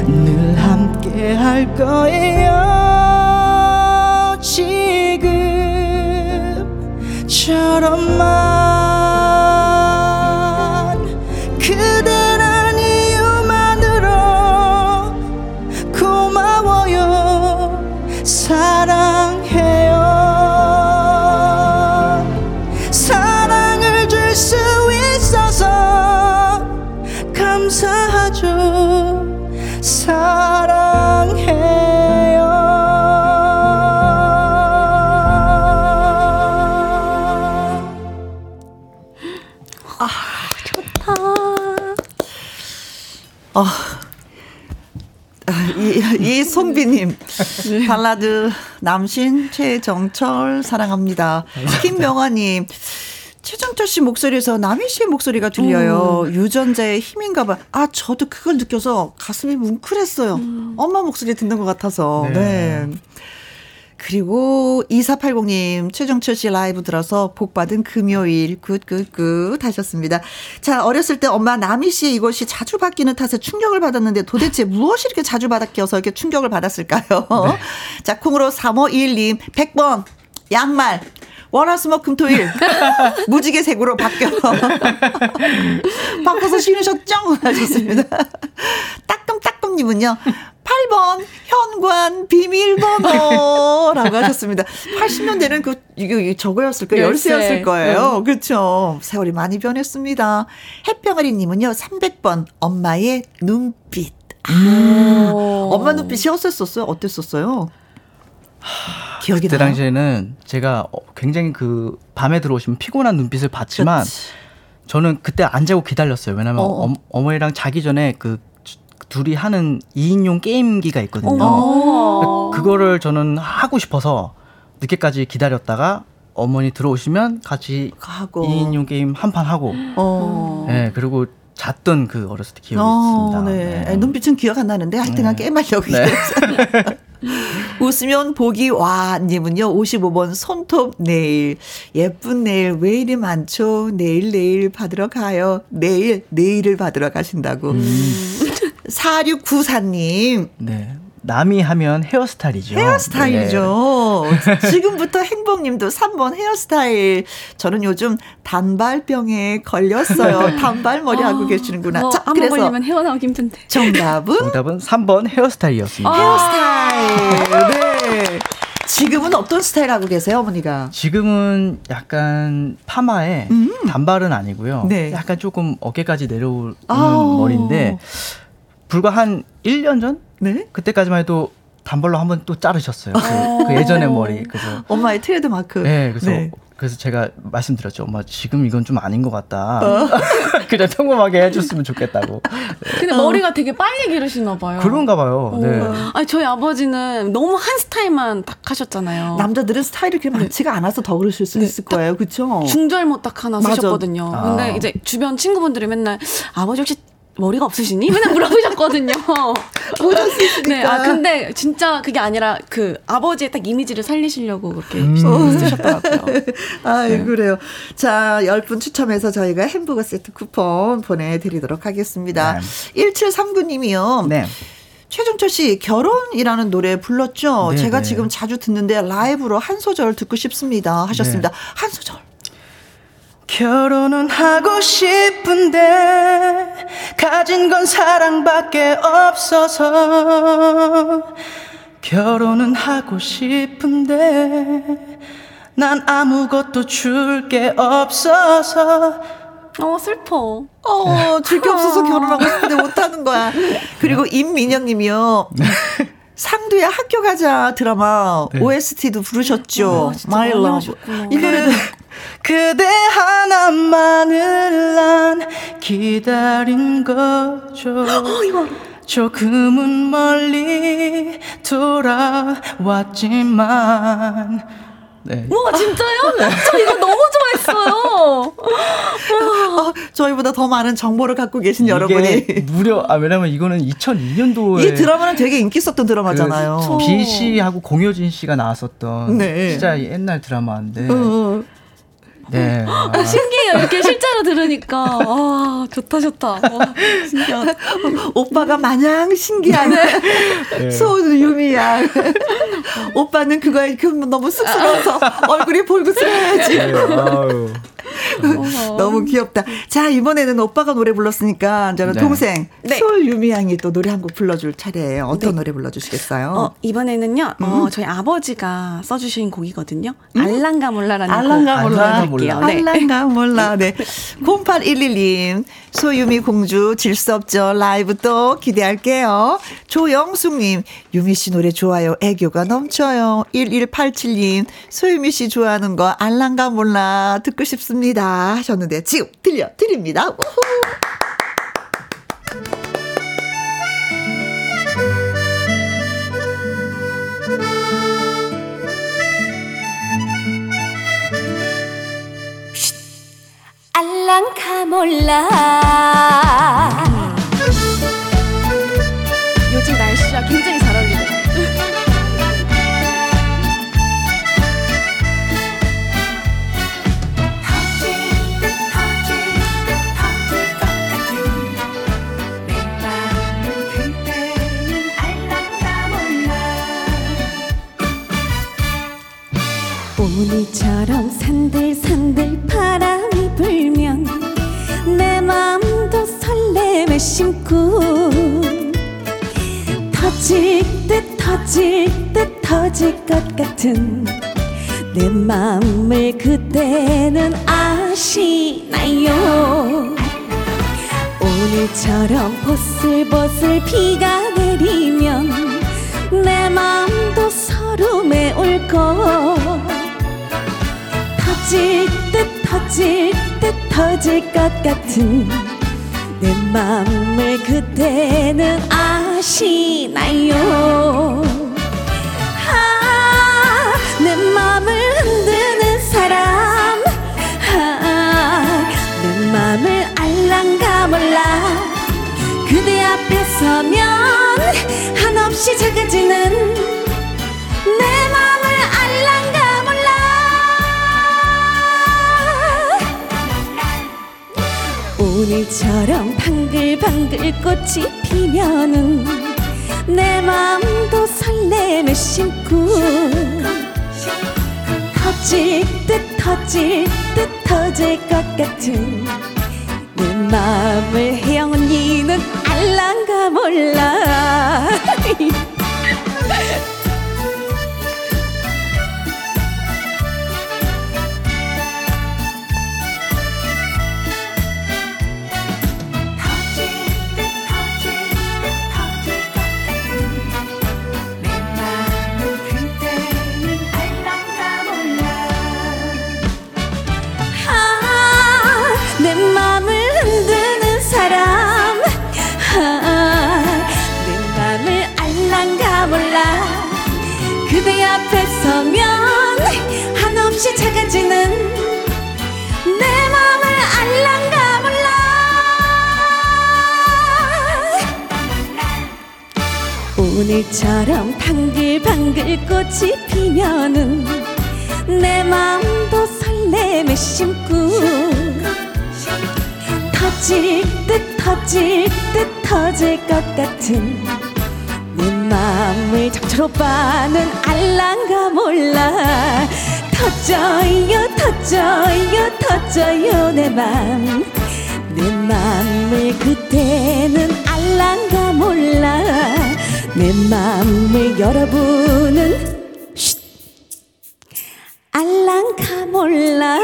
늘 사랑해요 이송비님 발라드 남신 최정철 사랑합니다. 김명아님 최정철 씨 목소리에서 나미 씨의 목소리가 들려요. 유전자의 힘인가 봐. 아 저도 그걸 느껴서 가슴이 뭉클했어요. 엄마 목소리 듣는 것 같아서. 네. 그리고 2480님, 최정철 씨 라이브 들어서 복 받은 금요일, good good good 하셨습니다. 자, 어렸을 때 엄마 나미 씨의 이것이 자주 바뀌는 탓에 충격을 받았는데 도대체 무엇이 이렇게 자주 바뀌어서 이렇게 충격을 받았을까요? 자, 콩으로 3521님, 100번, 양말, 월화수목 금토일 무지개색으로 바뀌어 바꿔서 신으셨죠? 하셨습니다. 따끔따끔님은요 8번 현관 비밀번호라고 하셨습니다. 80년대는 그 이거 이거 저거였을 거예요. 열쇠. 열쇠였을 거예요. 그렇죠. 세월이 많이 변했습니다. 햇병아리 님은요 300번 엄마의 눈빛. 아, 엄마 눈빛이 어땠었어요? 어땠었어요? 기억이 그때 나요? 당시에는 제가 어, 굉장히 그 밤에 들어오시면 피곤한 눈빛을 봤지만 그치. 저는 그때 안 자고 기다렸어요. 왜냐면 어. 어. 어머니랑 자기 전에 그 주- 둘이 하는 2인용 게임기가 있거든요. 어. 그거를 저는 하고 싶어서 늦게까지 기다렸다가 어머니 들어오시면 같이 하고. 2인용 게임 한 판 하고 어. 네, 그리고 잤던 그 어렸을 때 기억이 어, 있습니다. 네. 네. 눈빛은 기억 안 나는데 하여튼간 네. 게임하려고 네. 웃으면 보기 와 님은요 55번 손톱 네일. 예쁜 네일 왜 이리 많죠? 내일 내일 받으러 가요. 내일 내일을 받으러 가신다고. 음. 4694님. 네. 남이 하면 헤어스타일이죠. 헤어스타일이죠. 지금부터 행복님도 3번 헤어스타일. 저는 요즘 단발병에 걸렸어요. 단발머리 하고 계시는구나. 어, 자, 한번 그래서 걸리면 헤어나오기 힘든데. 정답은 네. 정답은 3번 헤어스타일이었습니다. 헤어스타일. 네. 지금은 어떤 스타일 하고 계세요, 어머니가? 지금은 약간 파마에 단발은 아니고요. 음. 네. 약간 조금 어깨까지 내려오는. 머리인데 불과 한 1년 전 네. 그때까지만 해도 단발로 한번 또 자르셨어요. 그, 그 예전의 머리. 그래서 엄마의 트레드 마크. 네, 그래서 네. 그래서 제가 말씀드렸죠. 엄마 지금 이건 좀 아닌 것 같다. 어. 그냥 평범하게 해줬으면 좋겠다고. 근데 머리가 되게 빨리 기르시나 봐요. 그런가 봐요. 네. 아니 저희 아버지는 너무 한 스타일만 딱 하셨잖아요. 남자들은 스타일이 그렇게 많지가 않아서 더 그러실 수 있을 거예요. 그렇죠? 중절모 딱 하나 맞아. 쓰셨거든요. 아. 근데 이제 주변 친구분들이 맨날 아버지 혹시 머리가 없으시니? 맨날 물어보셨거든요. 네, 아 근데 진짜 그게 아니라 그 아버지의 딱 이미지를 살리시려고 그렇게 음. 쓰셨더라고요. 아, 그래요. 자, 10분 추첨해서 저희가 햄버거 세트 쿠폰 보내 드리도록 하겠습니다. 1739 님이요. 네. 최종철 씨, 결혼이라는 노래 불렀죠? 네, 제가 네. 지금 자주 듣는데 라이브로 한 소절 듣고 싶습니다. 하셨습니다. 네. 한 소절. 결혼은 하고 싶은데 가진 건 사랑밖에 없어서 결혼은 하고 싶은데 난 아무것도 줄 게 없어서 어 슬퍼. 어, 줄게 없어서 결혼하고 싶은데 못하는 거야. 그리고 임민영 님이요. 상두의 학교 가자 드라마 네. OST도 부르셨죠. 아, My Love. 이 노래도 그대 하나만을 난 기다린 거죠. 조금은 멀리 돌아왔지만 네. 와 진짜요? 저 이거 너무 좋아했어요. 어, 저희보다 더 많은 정보를 갖고 계신 여러분이. 무려 아 왜냐면 이거는 2002년도에 이 드라마는 되게 인기 있었던 드라마잖아요. 그비 씨하고 공효진 씨가 나왔었던 네. 진짜 옛날 드라마인데 어, 네. 아, 신기해요. 이렇게 실제로 들으니까 아 좋다 좋다. 와, 신기하다. 오빠가 마냥 신기한 네. 소유미야. 오빠는 그거에 그 너무 쑥스러워서 얼굴이 볼그스러워야지. 네. 너무 귀엽다. 자, 이번에는 오빠가 노래 불렀으니까 저는 네. 동생 네. 솔 유미 양이 또 노래 한 곡 불러줄 차례예요. 어떤 노래 불러주시겠어요? 어, 이번에는요, 음. 어, 저희 아버지가 써주신 곡이거든요. 알랑가 몰라라는 알랑가 곡 몰라. 불러드릴게요. 네. 알랑가 몰라. 네. 0811님, 소유미 공주, 질수 없죠. 라이브 또 기대할게요. 조영숙님, 유미 씨 노래 좋아요. 애교가 넘쳐요. 1187님, 소유미 씨 좋아하는 거 알랑가 몰라. 듣고 싶습니다. 하셨는데, 지금 들려드립니다. 알랑가 몰라 오늘처럼 산들산들 바람이 불면 내 마음도 설렘에 심고 터질 듯 터질 듯 터질 것 같은 내 마음을 그때는 아시나요? 오늘처럼 보슬보슬 비가 내리면 내 마음도 서름에 울고 터질 듯 터질 듯 터질 것 같은 내 마음을 그때는 아시나요? 아, 내 마음을 흔드는 사람. 아, 내 마음을 알랑가 몰라. 그대 앞에 서면 한없이 작아지는 내 오늘처럼 방글방글 꽃이 피면은 내 마음도 설렘에 심고 터질 듯 터질 듯 터질 것 같은 내 마음을 혜영 언니는 알랑가 몰라 앞에 서면 한없이 작아지는 내 맘을 알랑가 몰라. 오늘처럼 방글방글 꽃이 피면은 내 마음도 설렘에 심고 터질 듯 터질 듯 터질 것 같은 내 마음을 장철 오빠는 알랑가 몰라. 터져요 터져요 터져요 내 맘 내 맘을 그때는 알랑가 몰라. 내 맘을 여러분은 쉿. 알랑가 몰라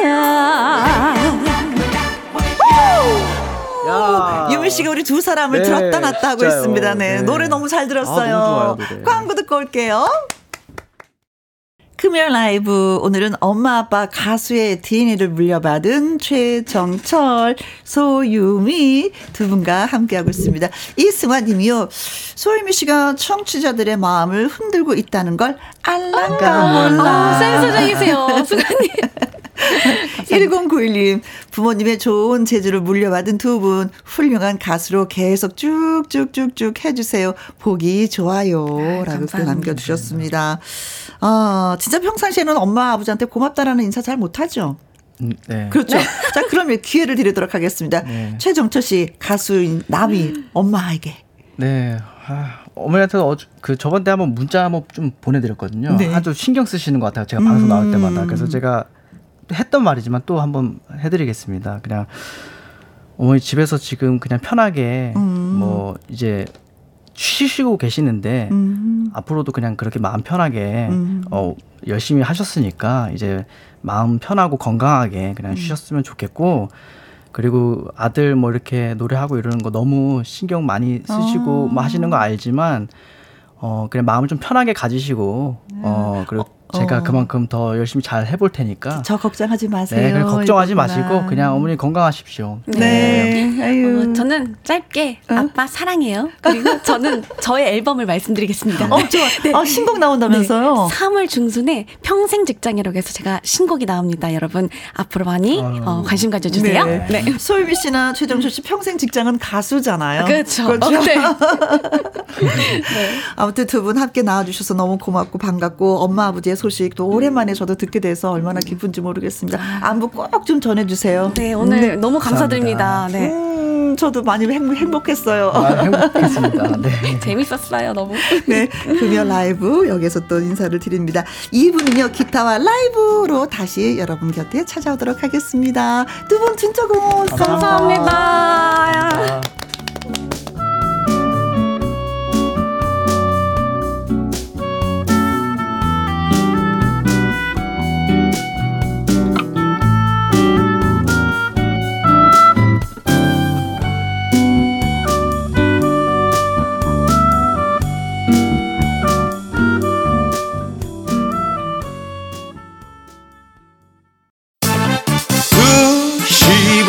유미 씨가 우리 두 사람을 네, 들었다 놨다 하고 진짜요. 있습니다. 네. 네. 노래 너무 잘 들었어요. 아, 너무 좋아요, 노래. 광고 듣고 올게요. 금요일 라이브 오늘은 엄마 아빠 가수의 DNA를 물려받은 최정철, 소유미 두 분과 함께하고 있습니다. 이승환 님이요. 소유미 씨가 청취자들의 마음을 흔들고 있다는 걸 알랑가 몰라. 아, 센스적이세요, 수관님. 1091님, 부모님의 좋은 재주를 물려받은 두 분, 훌륭한 가수로 계속 쭉쭉쭉쭉 해주세요. 보기 좋아요. 라고 또 감사합니다. 남겨주셨습니다. 아, 진짜 평상시에는 엄마, 아버지한테 고맙다라는 인사 잘 못하죠? 음, 네. 그렇죠. 자, 그러면 기회를 드리도록 하겠습니다. 네. 최정철 씨, 가수인 남이 엄마에게. 네. 아, 어머니한테 어, 그 저번 때 한번 문자 한번 좀 보내드렸거든요. 네. 아주 신경 쓰시는 것 같아요. 제가 방송 나올 때마다. 그래서 제가 했던 말이지만 또 한번 해드리겠습니다. 그냥 어머니 집에서 지금 그냥 편하게 음. 뭐 이제 쉬시고 계시는데 음. 앞으로도 그냥 그렇게 마음 편하게 음. 어 열심히 하셨으니까 이제 마음 편하고 건강하게 그냥 쉬셨으면 좋겠고 그리고 아들 뭐 이렇게 노래하고 이러는 거 너무 신경 많이 쓰시고 뭐 하시는 거 알지만 어 그냥 마음을 좀 편하게 가지시고 어 그리고 제가 어. 그만큼 더 열심히 잘 해볼 테니까 저 걱정하지 마세요. 네, 걱정하지 이거구나. 마시고 그냥 어머니 건강하십시오. 네. 아유. 어, 저는 짧게 아빠 사랑해요. 그리고 저는 저의 앨범을 말씀드리겠습니다. 어, 좋아. 아, 신곡 나온다면서요? 3월 중순에 평생 직장이라고 해서 제가 신곡이 나옵니다. 여러분 앞으로 많이 어, 관심 가져주세요. 네. 네. 소유미 씨나 최정수 씨 평생 직장은 가수잖아요. 그렇죠. 그렇죠? 네. 아무튼 두 분 함께 나와주셔서 너무 고맙고 반갑고 엄마 아버지의 소식 또 오랜만에 저도 듣게 돼서 얼마나 기쁜지 모르겠습니다. 안부 꼭 좀 전해주세요. 네, 오늘 너무 감사드립니다. 네. 음, 저도 많이 행, 행복 했어요. 아, 행복했습니다. 네. 재밌었어요, 너무. 네, 금요 라이브 여기서 또 인사를 드립니다. 2부는요 기타와 라이브로 다시 여러분 곁에 찾아오도록 하겠습니다. 두 분 진짜 고마웠어요. 감사합니다. 아. 두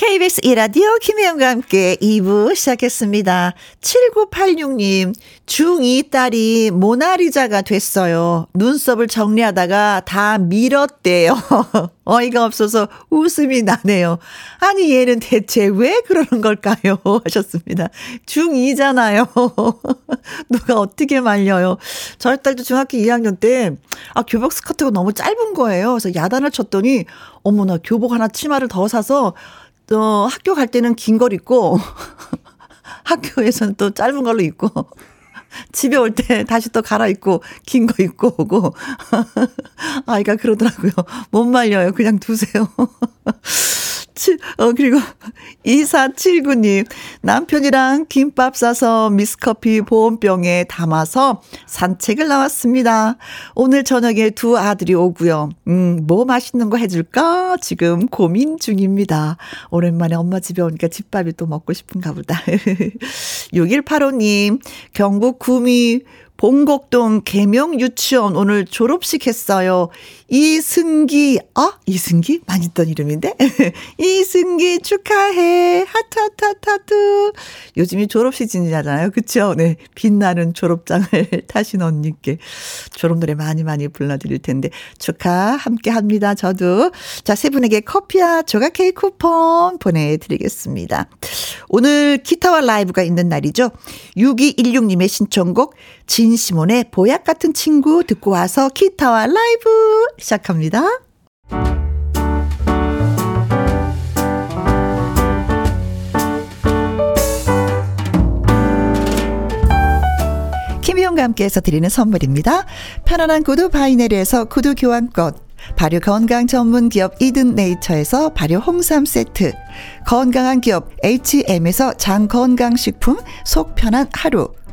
KBS 이라디오 김혜영과 함께 2부 시작했습니다. 7986님, 중2 딸이 모나리자가 됐어요. 눈썹을 정리하다가 다 밀었대요. 어이가 없어서 웃음이 나네요. 아니, 얘는 대체 왜 그러는 걸까요? 하셨습니다. 중2잖아요. 누가 어떻게 말려요? 저희 딸도 중학교 2학년 때, 아, 교복 스커트가 너무 짧은 거예요. 그래서 야단을 쳤더니, 어머나, 교복 하나 치마를 더 사서, 어, 학교 갈 때는 긴 걸 입고, 학교에서는 또 짧은 걸로 입고, 집에 올 때 다시 또 갈아입고, 긴 거 입고 오고, 아이가 그러더라고요. 못 말려요. 그냥 두세요. 치- 어, 그리고 2479님, 남편이랑 김밥 싸서 미스커피 보온병에 담아서 산책을 나왔습니다. 오늘 저녁에 두 아들이 오고요. 음, 뭐 맛있는 거 해줄까? 지금 고민 중입니다. 오랜만에 엄마 집에 오니까 집밥이 또 먹고 싶은가 보다. 6185님, 경북 구미 봉곡동 계명 유치원 오늘 졸업식 했어요. 이승기, 아, 이승기? 많이 있던 이름인데? 이승기 축하해. 하트, 하트, 하트, 하트. 요즘이 졸업 시즌이잖아요. 그쵸? 네. 빛나는 졸업장을 타신 언니께 졸업 노래 많이 많이 불러드릴 텐데 축하 함께 합니다. 저도. 자, 세 분에게 커피와 조각 케이크 쿠폰 보내드리겠습니다. 오늘 기타와 라이브가 있는 날이죠. 6216님의 신청곡 진시몬의 보약 같은 친구 듣고 와서 기타와 라이브 시작합니다. 김혜영과 함께해서 드리는 선물입니다. 편안한 구두 바이네르에서 구두 교환권, 발효 건강 전문 기업 이든 네이처에서 발효 홍삼 세트, 건강한 기업 H&M에서 장 건강식품 속 편한 하루,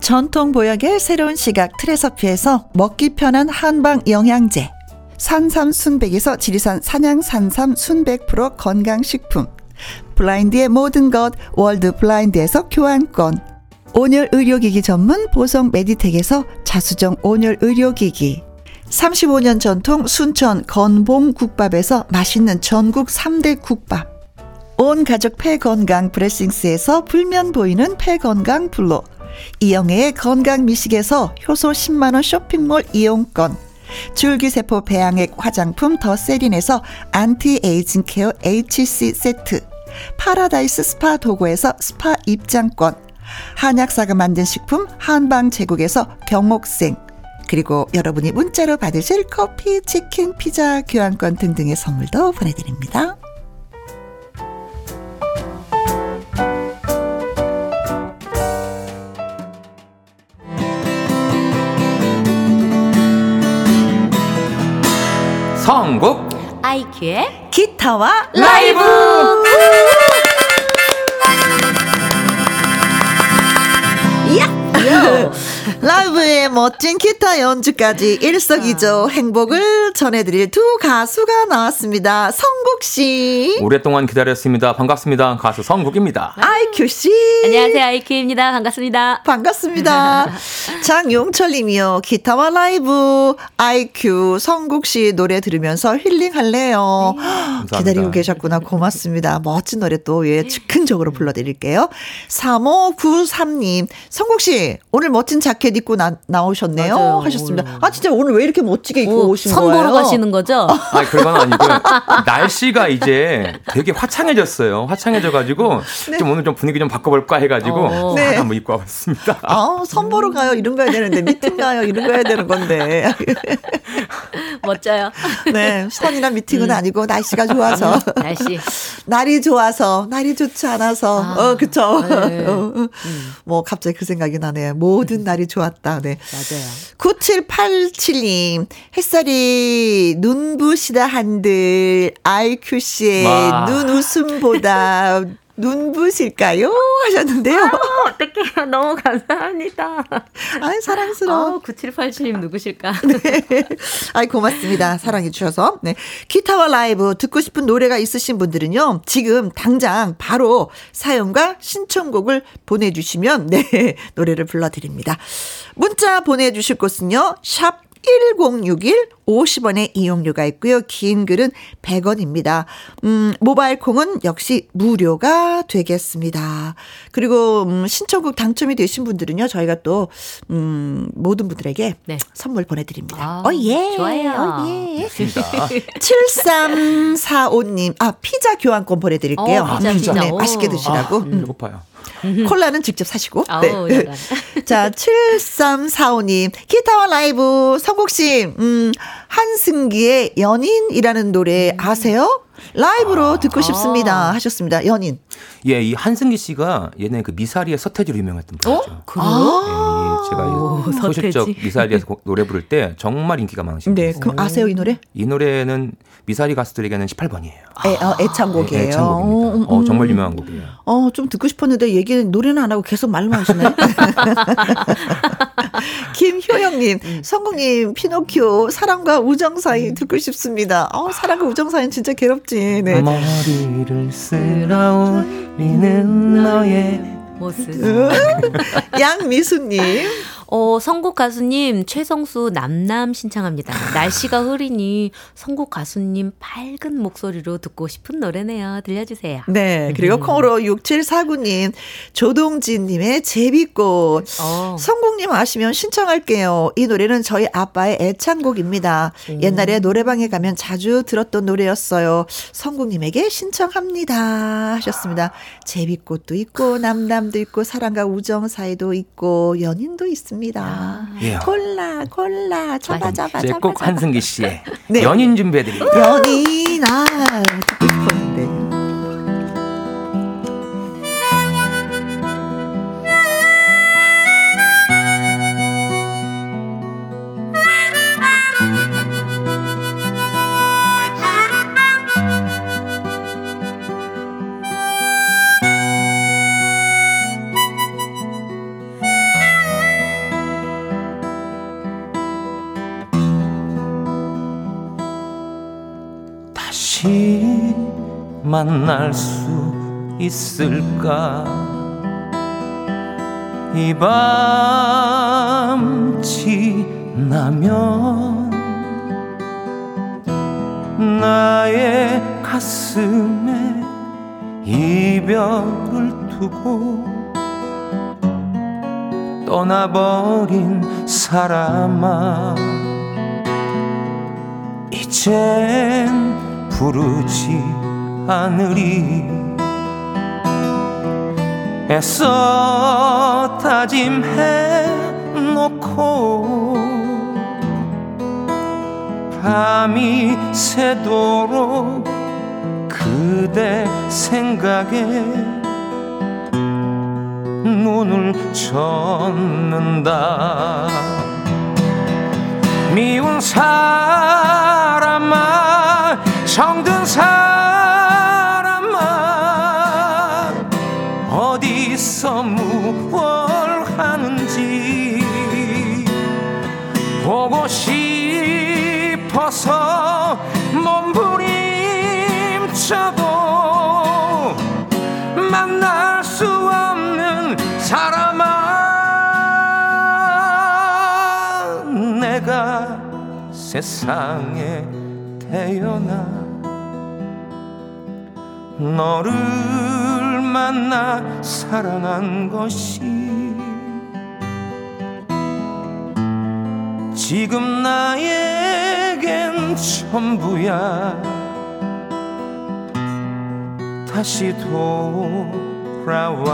전통 보약의 새로운 시각 트레서피에서 먹기 편한 한방 영양제, 산삼 순백에서 지리산 산양 산삼 순백 프로 건강식품, 블라인드의 모든 것 월드 블라인드에서 교환권. 온열 의료기기 전문 보성 메디텍에서 자수정 온열 의료기기. 35년 전통 순천 건봉 국밥에서 맛있는 전국 3대 국밥. 온 가족 폐건강 브레싱스에서 불면 보이는 폐건강 블로 이영애의 건강 미식에서 효소 10만원 쇼핑몰 이용권. 줄기세포 배양액 화장품 더 세린에서 anti-aging care HC 세트. 파라다이스 스파 도구에서 스파 입장권. 한약사가 만든 식품 한방 제국에서 경옥생. 그리고 여러분이 문자로 받으실 커피, 치킨, 피자, 교환권 등등의 선물도 보내드립니다. 선곡 아이큐의 기타와 라이브 라이브의 멋진 기타 연주까지 일석이조 행복을 전해드릴 두 가수가 나왔습니다. 성국 씨, 오랫동안 기다렸습니다. 반갑습니다. 가수 성국입니다. 아이큐 씨. 안녕하세요 아이큐입니다 반갑습니다 반갑습니다. 장용철 님이요. 기타와 라이브 아이큐 성국 씨 노래 들으면서 힐링할래요. 기다리고 계셨구나. 고맙습니다. 멋진 노래 또 예, 즉흥적으로 불러드릴게요. 3593님, 성국 씨 오늘 멋진 자켓 입고 나, 나오셨네요. 맞아요. 하셨습니다. 아 진짜 오늘 왜 이렇게 멋지게 입고 오, 오신 선 거예요? 보러 가시는 거죠? 아니 그런 건 아니고요. 날씨가 이제 되게 화창해졌어요. 화창해져 가지고 좀 오늘 좀 분위기 좀 바꿔볼까 해가지고 어. 네. 네. 한번 입고 와봤습니다. 아, 선 보러 가요. 이런 거 해야 되는데, 미팅 가요. 이런 거 해야 되는 건데. 멋져요 네, 선이나 미팅은 아니고, 날씨가 좋아서. 날씨 날이 좋아서, 날이 좋지 않아서. 아, 어, 그쵸. 네. 어, 어. 뭐, 갑자기 그 생각이 나네요. 모든 날이 좋 았다. 네. 맞아요 9787님, 햇살이 눈부시다 한들, IQC의 와. 눈웃음보다 눈부실까요? 하셨는데요. 어떡해요 너무 감사합니다 아이, 사랑스러워. 어, 9787님 누구실까 네. 아이, 고맙습니다. 사랑해주셔서. 네. 기타와 라이브 듣고 싶은 노래가 있으신 분들은요, 지금 당장 바로 사연과 신청곡을 보내주시면, 네, 노래를 불러드립니다. 문자 보내주실 곳은요, 샵 1061 50원의 이용료가 있고요. 긴 글은 100원입니다. 음, 모바일 콩은 역시 무료가 되겠습니다. 그리고 음, 신청곡 당첨이 되신 분들은요. 저희가 또 음, 모든 분들에게 네. 선물 보내 드립니다. 아, 어, 예. 좋아요. 어, 예. 좋습니다. 7345님, 아, 피자 교환권 보내 드릴게요. 어, 피자, 음, 피자. 네, 오. 맛있게 드시라고. 아, 배고파요. 콜라는 직접 사시고. 아우, 네. 자, 7345님. 기타와 라이브, 성국씨, 음, 한승기의 연인이라는 노래 아세요? 라이브로 듣고 싶습니다. 하셨습니다. 연인. 예, 이 한승기 씨가 예전에 그 미사리의 서태지로 유명했던 분이죠. 그래요? 예, 이 제가 오, 이 소실적. 미사리에서 곡- 노래 부를 때 정말 인기가 많으신 네. 분이에요. 그럼 아세요, 이 노래? 이 노래는 미사리 가수들에게는 18번이에요. 애, 어, 애창곡이에요. 예, 애창곡입니다. 어, 어, 정말 유명한 곡이에요. 어, 좀 듣고 싶었는데 얘기는 노래는 안 하고 계속 말만 하시네. 김효영님, 성국님, 피노키오, 사랑과 우정 사이 듣고 싶습니다. 어, 사랑과 우정 사이는 진짜 괴롭지. 네. 머리를 쓸어 올리는 너의 모습. 양미수님, 어, 선곡 가수님 최성수 남남 신청합니다. 날씨가 흐리니 선곡 가수님 밝은 목소리로 듣고 싶은 노래네요. 들려주세요. 네. 그리고 콩으로 6749님, 조동진님의 제비꽃. 어. 성국님 아시면 신청할게요. 이 노래는 저희 아빠의 애창곡입니다. 옛날에 노래방에 가면 자주 들었던 노래였어요. 성국님에게 신청합니다. 하셨습니다. 제비꽃도 있고, 남남도 있고, 사랑과 우정 사이도 있고, 연인도 있습니다. 예. 골라, 골라, 잡아, 잡아, 잡아. 꼭. 한승기 씨의 네. 연인 준비해드립니다. 연인, 아, 듣고 싶었는 만날 수 있을까? 이 밤 지나면 나의 가슴에 이별을 두고 떠나버린 사람아 이젠 부르지 않으리 애써 다짐해 놓고 밤이 새도록 그대 생각에 눈을 젓는다. 미운 사람아 정든 사람 세상에 태어나 너를 만나 사랑한 것이 지금 나에겐 전부야. 다시 돌아와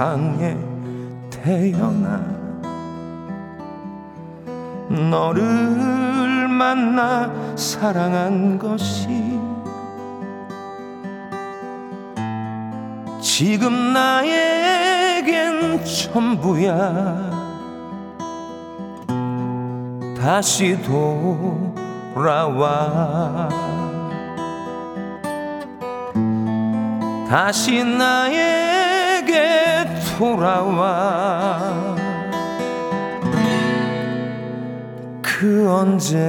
세상에 태어나 너를 만나 사랑한 것이 지금 나에겐 전부야. 다시 돌아와. 다시 나에게 돌아와. 그 언제라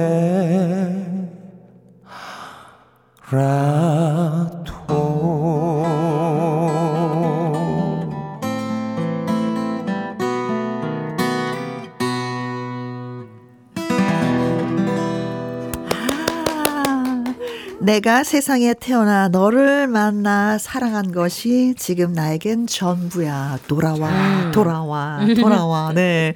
내가 세상에 태어나 너를 만나 사랑한 것이 지금 나에겐 전부야. 돌아와, 돌아와, 돌아와. 네.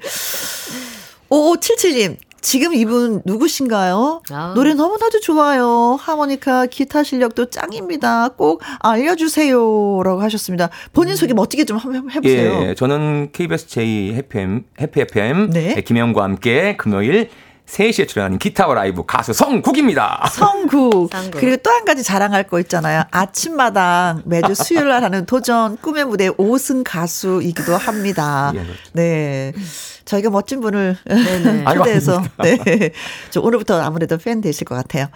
5577님. 지금 이분 누구신가요? 아우. 노래 너무나도 좋아요. 하모니카, 기타 실력도 짱입니다. 꼭 알려주세요. 라고 하셨습니다. 본인 소개 멋지게 좀 한번 해보세요. 예, 저는 KBS 제2 해피 FM, 해피 FM 네. 김영과 함께 금요일 3시에 출연하는 기타와 라이브 가수 성국입니다. 성국. 그리고 또 한 가지 자랑할 거 있잖아요. 아침마당 매주 수요일 날 하는 도전 꿈의 무대 5승 가수이기도 합니다. 예, 그렇죠. 네. 저희가 멋진 분을 네네. 아이고, 초대해서 네. 저 오늘부터 아무래도 팬 되실 것 같아요.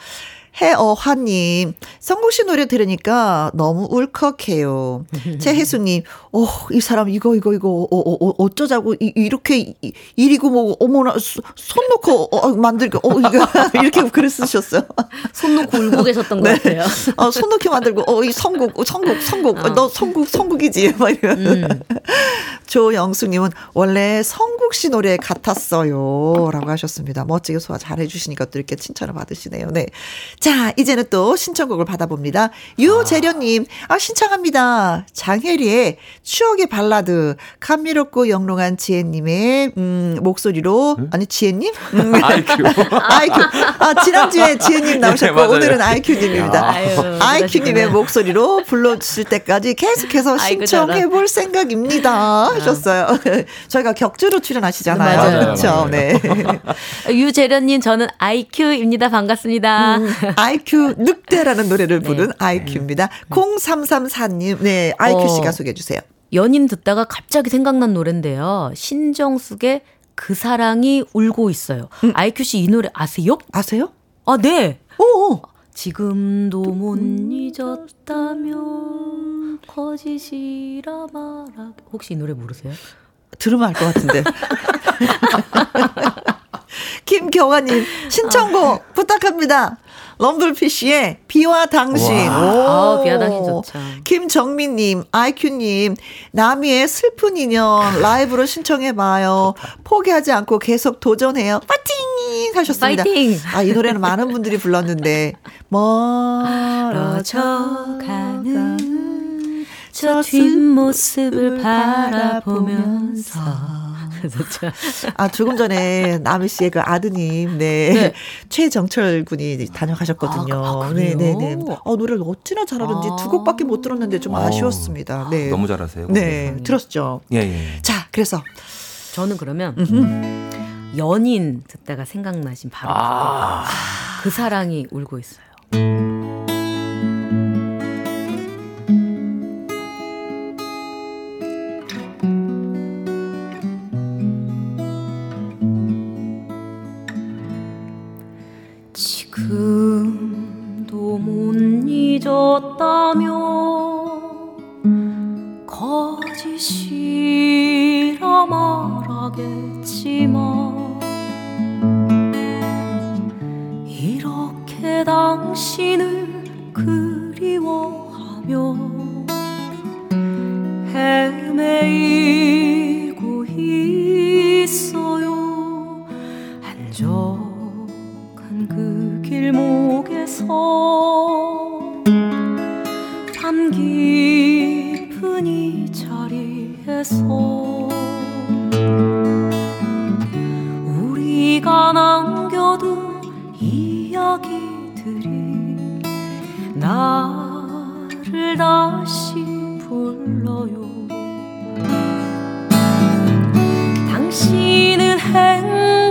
해어화님, 성국 씨 노래 들으니까 너무 울컥해요. 최혜수님, 어, 이 사람 이거, 이거, 이거, 어, 어, 어 어쩌자고, 이, 이렇게, 이리고 뭐, 어머나, 손 놓고, 어, 만들고, 어, 이거, 이렇게 글을 쓰셨어요. 손 놓고 울고 계셨던 네. 것 같아요. 어, 손 놓게 만들고, 어, 이 성국, 성국, 성국, 어. 너 성국, 성국이지. 막 이런. 음. 조영숙님은 원래 성국 씨 노래 같았어요. 라고 하셨습니다. 멋지게 소화 잘 해주시니까 또 이렇게 칭찬을 받으시네요. 네. 자, 이제는 또 신청곡을 받아봅니다. 유재련님, 아, 신청합니다. 장혜리의 추억의 발라드, 감미롭고 영롱한 지혜님의, 음, 목소리로, 응? 아니, 지혜님? 음. 아이큐. 아이큐. 아, 지난주에 지혜님 나오셨고, 네, 오늘은 아이큐님입니다. 아이큐님의 목소리로 불러주실 때까지 계속해서 신청해볼 생각입니다. 하셨어요. 저희가 격주로 출연하시잖아요. 그렇죠. 네. 유재련님, 저는 아이큐입니다. 반갑습니다. 음, 아이큐 늑대라는 노래를 네. 부른 네. 아이큐입니다. 0334님, 네, 아이큐 씨가 어, 소개해 주세요. 연인 듣다가 갑자기 생각난 노래인데요. 신정숙의 그 사랑이 울고 있어요. 음. 아이큐 씨이 노래 아세요? 아세요? 아, 네. 오. 지금도 못 잊었다면 거짓이라 말하. 혹시 이 노래 모르세요? 들으면 알 것 같은데. 김경아님 신청곡 아. 부탁합니다. 럼블피쉬의 비와 당신. 아, 비와 당신 좋죠. 김정민님, 아이큐님, 나미의 슬픈 인연 라이브로 신청해봐요. 포기하지 않고 계속 도전해요. 파이팅! 하셨습니다. 파이팅! 아, 이 노래는 많은 분들이 불렀는데, 멀어져 가는 저 뒷모습을 바라보면서. 아, 조금 전에 남희 씨의 그 아드님, 네. 네. 최정철 군이 다녀가셨거든요. 아, 네, 네, 네. 어, 노래를 어찌나 잘하는지 아. 두 곡밖에 못 들었는데 좀 아. 아쉬웠습니다. 네. 너무 잘하세요. 네. 들었죠? 예, 예. 자, 그래서. 저는 그러면 음흠. 연인 듣다가 생각나신 바로 아. 그 사랑이 울고 있어요. 잊었다며 거짓이라 말하겠지만 이렇게 당신을 그리워하며 헤매이고 있어요. 한적한 그 길목에서 밤 깊은 이 자리에서 우리가 남겨둔 이야기들이 나를 다시 불러요. 당신은 행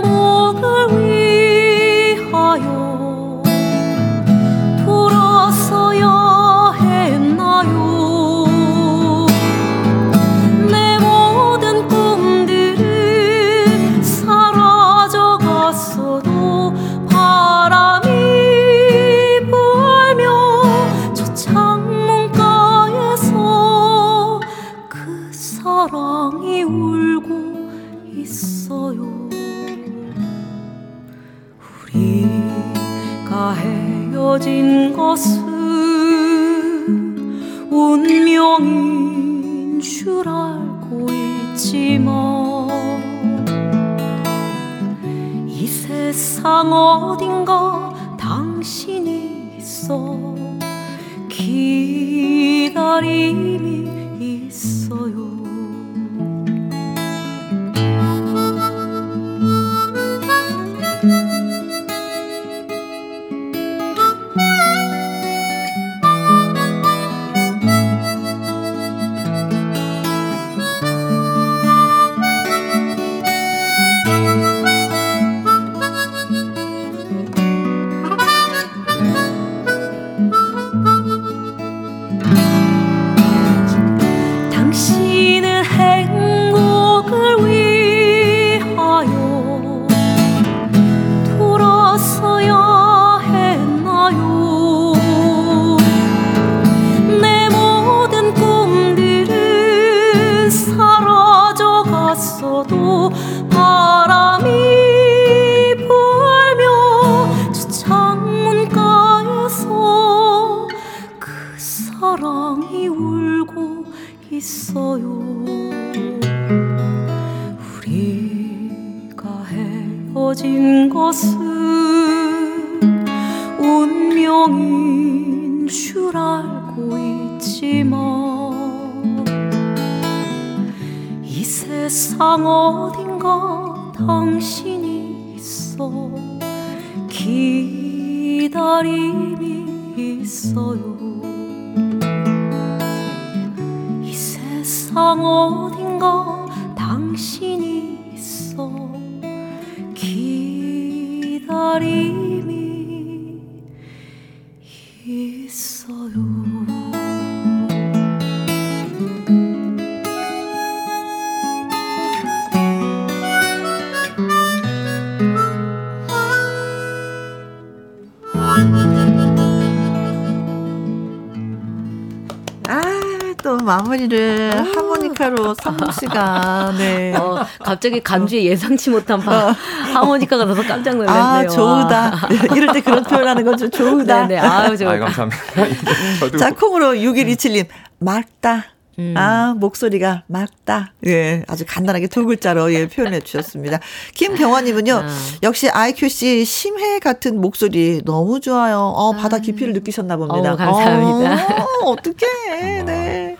씨가, 네. 어, 갑자기 간주에 예상치 못한 바, 하모니카가 나서 깜짝 놀랐네요. 아, 좋으다. 이럴 때 그런 표현하는 건 좀 좋으다. 네네. 아유, 저. 아, 감사합니다. 자, 콩으로 6127님, 맑다. 음. 아, 목소리가 맑다. 예, 아주 간단하게 두 글자로 예, 표현해 주셨습니다. 김경화님은요, 아. 역시 IQC 심해 같은 목소리 너무 좋아요. 어, 바다 깊이를 느끼셨나 봅니다. 어우, 감사합니다. 어, 어떡해. 네.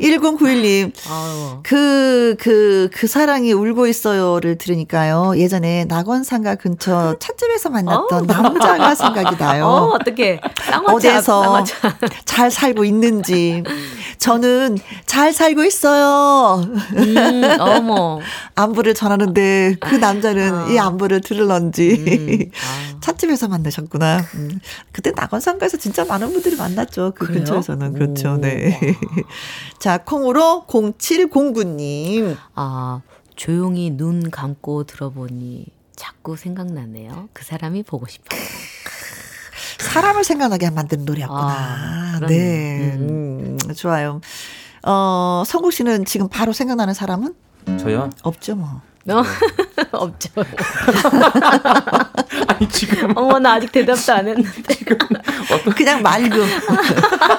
1091님, 아유. 그, 그, 그 사랑이 울고 있어요를 들으니까요. 예전에 낙원상가 근처 찻집에서 만났던 남자가 생각이 나요. 어. 쌍화차. 어디서. 잘 살고 있는지. 저는 잘 살고 있어요. 음, 어머. 안부를 전하는데 그 남자는 이 안부를 들을런지. 아. 찻집에서 만나셨구나. 음. 그때 낙원상가에서 진짜 많은 분들이 만났죠. 그 그래요? 근처에서는. 그렇죠. 오. 네. 자, 콩으로 0709님. 아, 조용히 눈 감고 들어보니 자꾸 생각나네요. 그 사람이 보고 싶어요. 사람을 생각나게 만드는 노래였구나. 아. 네. 음, 좋아요. 어, 성국 씨는 지금 바로 생각나는 사람은? 저요? 없죠, 뭐. 어? 없죠. 아니 지금 어머, 나 아직 대답도 안 했는데. 그냥 맑음.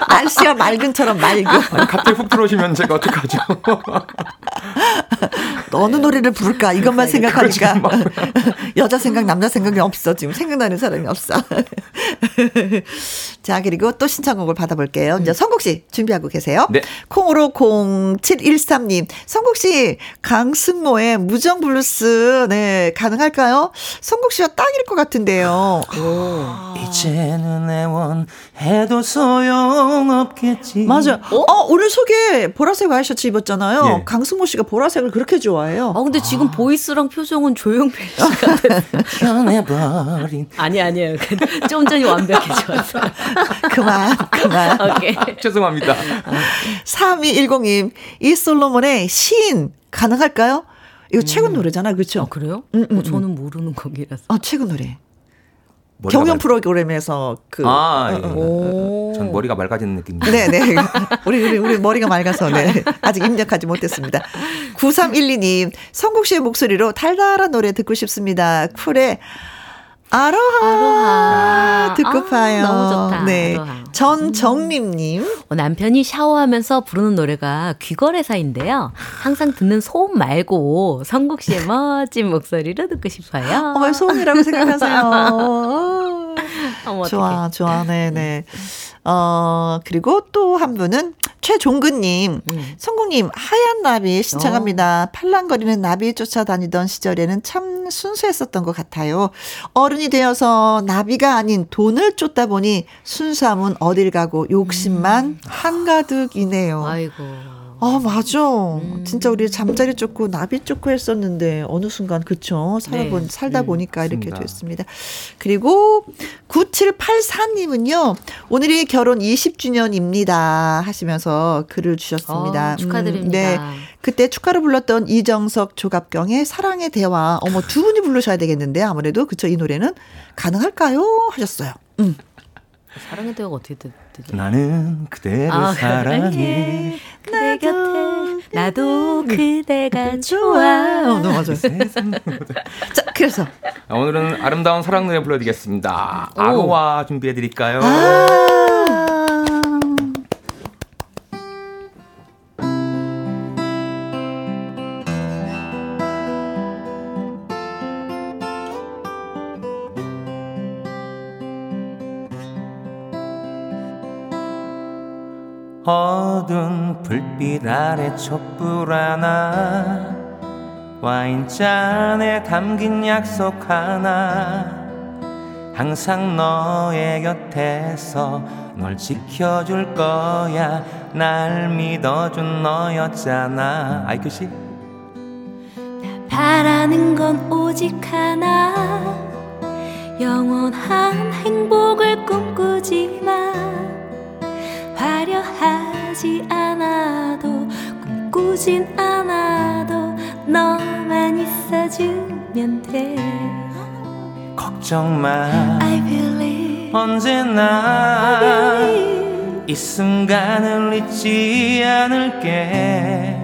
날씨가 맑은처럼 맑음. 아니, 갑자기 훅 들어오시면 제가 어떡하죠? 어느 노래를 부를까 이것만 생각하니까 여자 생각 남자 생각이 없어 지금 생각나는 사람이 없어 자 그리고 또 신청곡을 받아볼게요 이제 성국 씨 준비하고 계세요 네. 콩으로 0713님 성국 씨 강승모의 무정 블루스 네 가능할까요 성국 씨와 딱일 것 같은데요 이제는 애원해도 소용없겠지. 맞아요 어? 오늘 소개 보라색 와이셔츠 입었잖아요 예. 강승모 씨가 보라색을 그렇게 좋아해요 아, 근데 지금 보이스랑 표정은 조용필 씨 같아요. 변해버린 아니, 아니에요. 좀 전이 완벽해졌어요. 그만 그만 오케이. 죄송합니다. 3210님, 이 솔로몬의 시인 가능할까요? 이거 최근 노래잖아, 그렇죠? 어, 그래요? 음, 음, 어, 저는 모르는 곡이라서. 아, 최근 노래. 경연 맑- 프로그램에서 그 아, 예. 오. 전 머리가 맑아지는 느낌입니다. 네, 네. 우리, 우리, 우리 머리가 맑아서, 네. 아직 입력하지 못했습니다. 9312님, 성국 씨의 목소리로 달달한 노래 듣고 싶습니다. 쿨의 아로하. 아로하. 듣고 아, 파요. 너무 좋다. 네. 아로하. 전정림님. 어, 남편이 샤워하면서 부르는 노래가 귀걸이사인데요. 항상 듣는 소음 말고 성국 씨의 멋진 목소리로 듣고 싶어요. 어머, 소원이라고 생각하세요. 어머, 좋아, 좋아, 네네. 어, 그리고 또 한 분은 최종근님, 음. 성국님, 하얀 나비 신청합니다. 어. 팔랑거리는 나비 쫓아다니던 시절에는 참 순수했었던 것 같아요. 어른이 되어서 나비가 아닌 돈을 쫓다 보니 순수함은 어딜 가고 욕심만 한가득이네요. 음. 아이고. 아, 맞아. 진짜 우리 잠자리 쫓고 나비 쫓고 했었는데, 어느 순간, 그쵸. 살아본, 네. 살다 보니까 이렇게 맞습니다. 됐습니다. 그리고 9784님은요, 오늘이 결혼 20주년입니다. 하시면서 글을 주셨습니다. 어, 축하드립니다. 음, 네. 그때 축하를 불렀던 이정석, 조갑경의 사랑의 대화. 어머, 두 분이 부르셔야 되겠는데, 아무래도. 그쵸. 이 노래는 가능할까요? 하셨어요. 음. 사랑의 대화가 어떻게 되, 되죠? 나는 그대를 아, 사랑해. 그대 곁에 나도 그대가 어, 좋아. 너무 맞아요. 자, 그래서. 아, 오늘은 아름다운 사랑 노래 불러드리겠습니다. 아로와 준비해드릴까요? 아. 불빛 아래 촛불 하나 와인잔에 담긴 약속 하나 항상 너의 곁에서 널 지켜줄 거야. 날 믿어준 너였잖아. 아이큐씨? 바라는 건 오직 하나. 영원한 행복을 꿈꾸지만 화려 하지 않아도 꿈꾸진 않아도 너만 있어주면 돼. 걱정 마. I believe. 언제나 I believe. 이 순간을 잊지 않을게.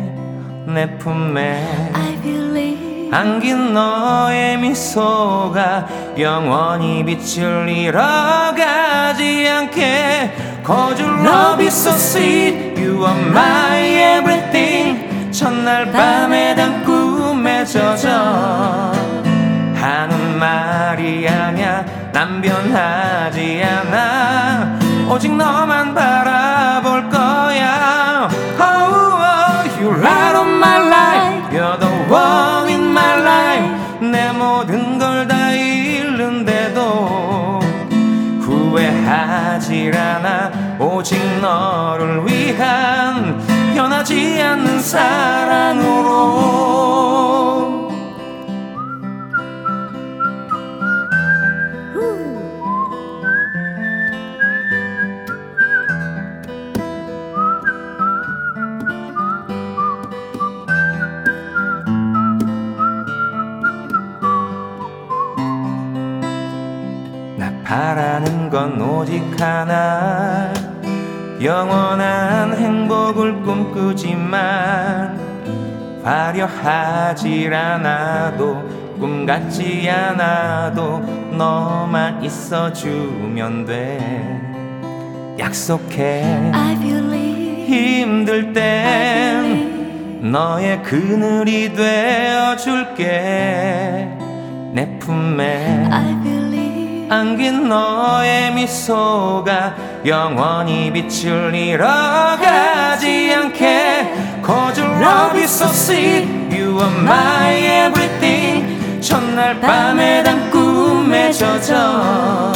내 품에 I believe. 안긴 너의 미소가 영원히 빛을 잃어가지 않게 Cause your love is so sweet You are my everything 첫날 밤에 단 꿈에 젖어 하는 말이 아냐 난 변하지 않아 오직 너만 바라 오직 너를 위한 변하지 않는 사랑으로. 나 바라는 건 오직 하나 영원한 행복을 꿈꾸지만 화려하지 않아도 꿈 같지 않아도 너만 있어주면 돼. 약속해. 힘들 땐 너의 그늘이 되어줄게. 내 품에 I believe 안긴 너의 미소가 영원히 빛을 잃어가지 않게. Cause your love is so sweet. You are my everything. 첫날 밤에 단 꿈에 젖어.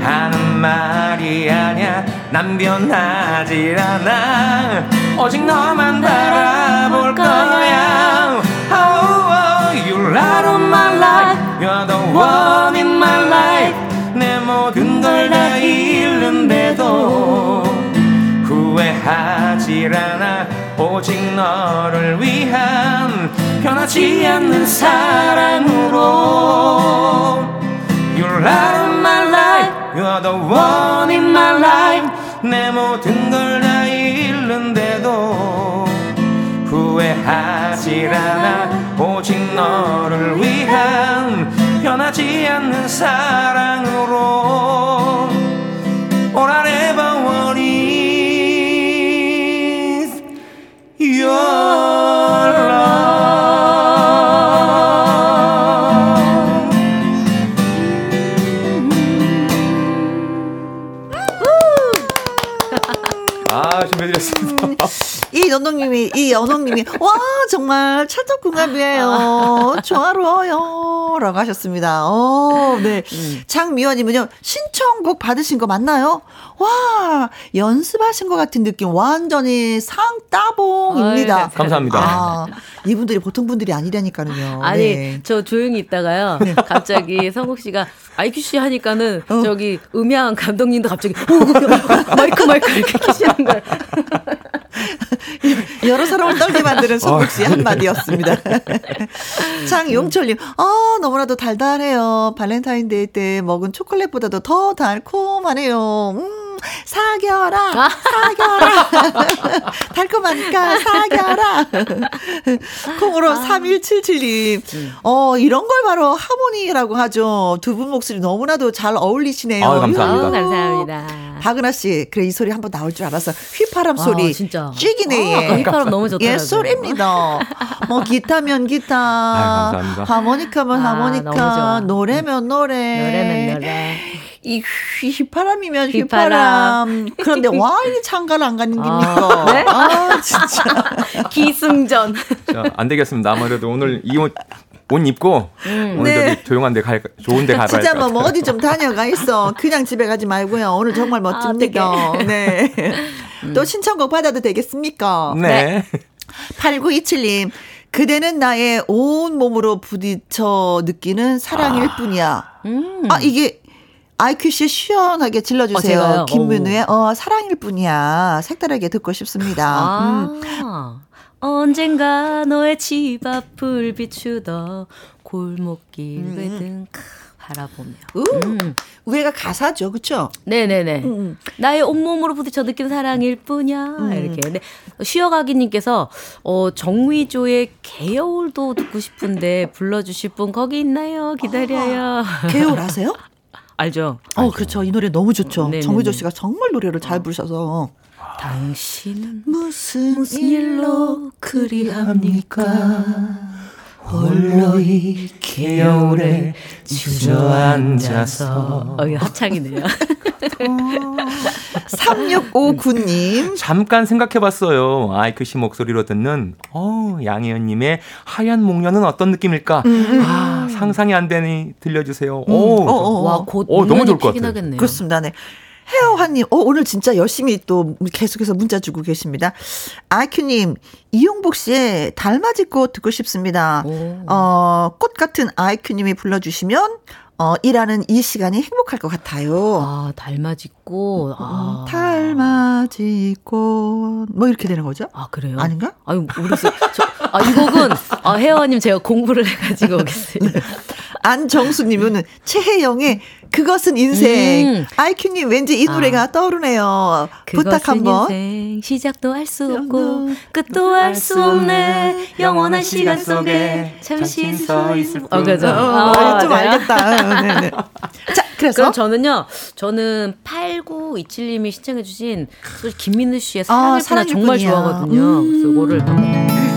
하는 말이 아냐 난 변하지 않아. 오직 너만 바라볼 거야. oh, oh, You're out of my life You're the one in my life 내 모든 걸 다 잃는데도 후회하지 않아 오직 너를 위한 변하지 않는 사랑으로 You're out of my life You're the one in my life 내 모든 걸 다 잃는데도 후회하지 않아 오직 너를 위한 변하지 않는 사랑으로 All I ever want is your 연홍님이 이 연홍님이 와 정말 찰떡 궁합이에요. 조화로워요라고 하셨습니다. 어, 네. 장미화님은요 신청곡 받으신 거 맞나요? 와 연습하신 것 같은 느낌 완전히 상따봉입니다. 어이, 감사합니다. 아, 이분들이 보통 분들이 아니라니까요. 아니 네. 저 조용히 있다가요. 갑자기 성국 씨가 아이큐 씨 하니까는 어. 저기 음향 감독님도 갑자기 마이크 마이크 이렇게 키시는 거예요. 여러 사람을 떨게 만드는 성국 씨 한마디였습니다. 장용철님, 아, 너무나도 달달해요. 발렌타인데이 때 먹은 초콜릿보다도 더 달콤하네요. 음, 사겨라, 사겨라. 달콤하니까 사겨라. 콩으로 3177님, 어, 이런 걸 바로 하모니라고 하죠. 두 분 목소리 너무나도 잘 어울리시네요. 아유, 감사합니다. 어우, 감사합니다. 박은하 씨, 그래, 이 소리 한번 나올 줄 알았어. 휘파람 아, 소리. 진짜. 쥐기네. 아, 휘파람 너무 좋더라고요. 예, 소리입니다. 뭐, 기타면 기타. 아유, 감사합니다. 하모니카면 아, 하모니카. 노래면 노래. 노래면 노래. 이 휘파람이면 휘파람. 휘파람. 그런데 와, 이 장가를 안 가는 겁니까? 아, 네? 아, 진짜. 기승전. 자, 안 되겠습니다. 아무래도 오늘 이 옷, 옷 입고 오늘 네. 저기 조용한 데 갈, 좋은 데 가봐야 진짜 뭐, 뭐. 어디 좀 다녀가 있어. 그냥 집에 가지 말고요. 오늘 정말 멋집니다. 네. 또 신청곡 받아도 되겠습니까? 네. 8927님. 그대는 나의 온 몸으로 부딪혀 느끼는 사랑일 뿐이야. 음. 아, 이게 IQC 시원하게 어, 질러주세요. 제가요? 김민우의 어, 사랑일 뿐이야. 색다르게 듣고 싶습니다. 음. 아. 언젠가 너의 집 앞을 비추던 골목길 외등 크, 바라보며. 우, 음. 위에가 가사죠, 그쵸? 네네네. 음. 나의 온몸으로 부딪혀 느낀 사랑일 뿐이야. 이렇게. 근데 쉬어가기님께서 어, 정위조의 개여울도 듣고 싶은데 불러주실 분 거기 있나요? 기다려요. 개울 아세요? 알죠? 어, 그렇죠. 이 노래 너무 좋죠. 네네네. 정의조 씨가 정말 노래를 잘 부르셔서. 당신은 무슨, 무슨 일로 그리합니까? 홀로 이 겨울에 주저앉아서 어, 이거 합창이네요. 3659님. 잠깐 생각해봤어요. 아이크 씨 목소리로 듣는 어 양혜연님의 하얀 목련은 어떤 느낌일까? 아 상상이 안 되니 들려주세요. 오, 어, 어. 와, 곧 어, 너무 좋을 것 같아요. 하겠네요. 그렇습니다. 네. 혜어환님, 어, 오늘 진짜 열심히 또 계속해서 문자 주고 계십니다. 아이큐님, 이용복 씨의 달맞이 꽃 듣고 싶습니다. 오. 어, 꽃 같은 아이큐님이 불러주시면, 어, 일하는 이 시간이 행복할 것 같아요. 아, 달맞이꽃. 아. 달맞이 꽃. 뭐 이렇게 되는 거죠? 아, 그래요? 아닌가? 아유, 모르겠어요. 저, 아, 이 곡은, 아, 혜원님 제가 공부를 해가지고 오겠습니다. 안정수님은 최혜영의 그것은 인생. 음. 아이큐님 왠지 이 노래가 떠오르네요. 부탁 한번. 인생, 시작도 할 수 없고, 끝도 알 수 없네. 영원한 시간 속에 잠시 서 있을 뿐. 어, 그죠. 어, 아, 좀 맞아요. 알겠다. 네 네. 자, 그래서 그럼 저는요, 저는 8927님이 신청해주신 소리 김민우 씨의 아, 사랑을 사랑일 정말 뿐이야. 좋아하거든요. 그래서 이거를 나를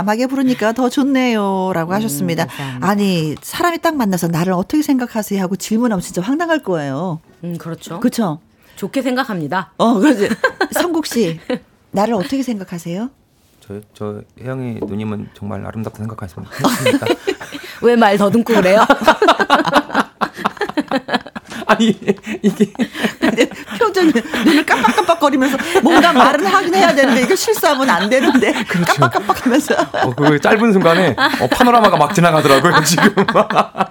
담담하게 부르니까 더 좋네요 라고 하셨습니다. 감사합니다. 아니 사람이 딱 만나서 나를 어떻게 생각하세요 하고 질문하면 진짜 황당할 거예요. 음 그렇죠 그렇죠? 좋게 생각합니다 어 그러지. 성국 씨 나를 어떻게 생각하세요? 저, 저 혜영이 누님은 정말 아름답다 생각하십니다. 했습니다. 왜말 더듬고 그래요? 아니 이게 근데 표정이 눈을 깜빡깜빡거리면서 뭔가 말은 하긴 해야 되는데 이거 실수하면 안 되는데 깜빡깜빡하면서 어, 그 짧은 순간에 어, 파노라마가 막 지나가더라고요 지금. 따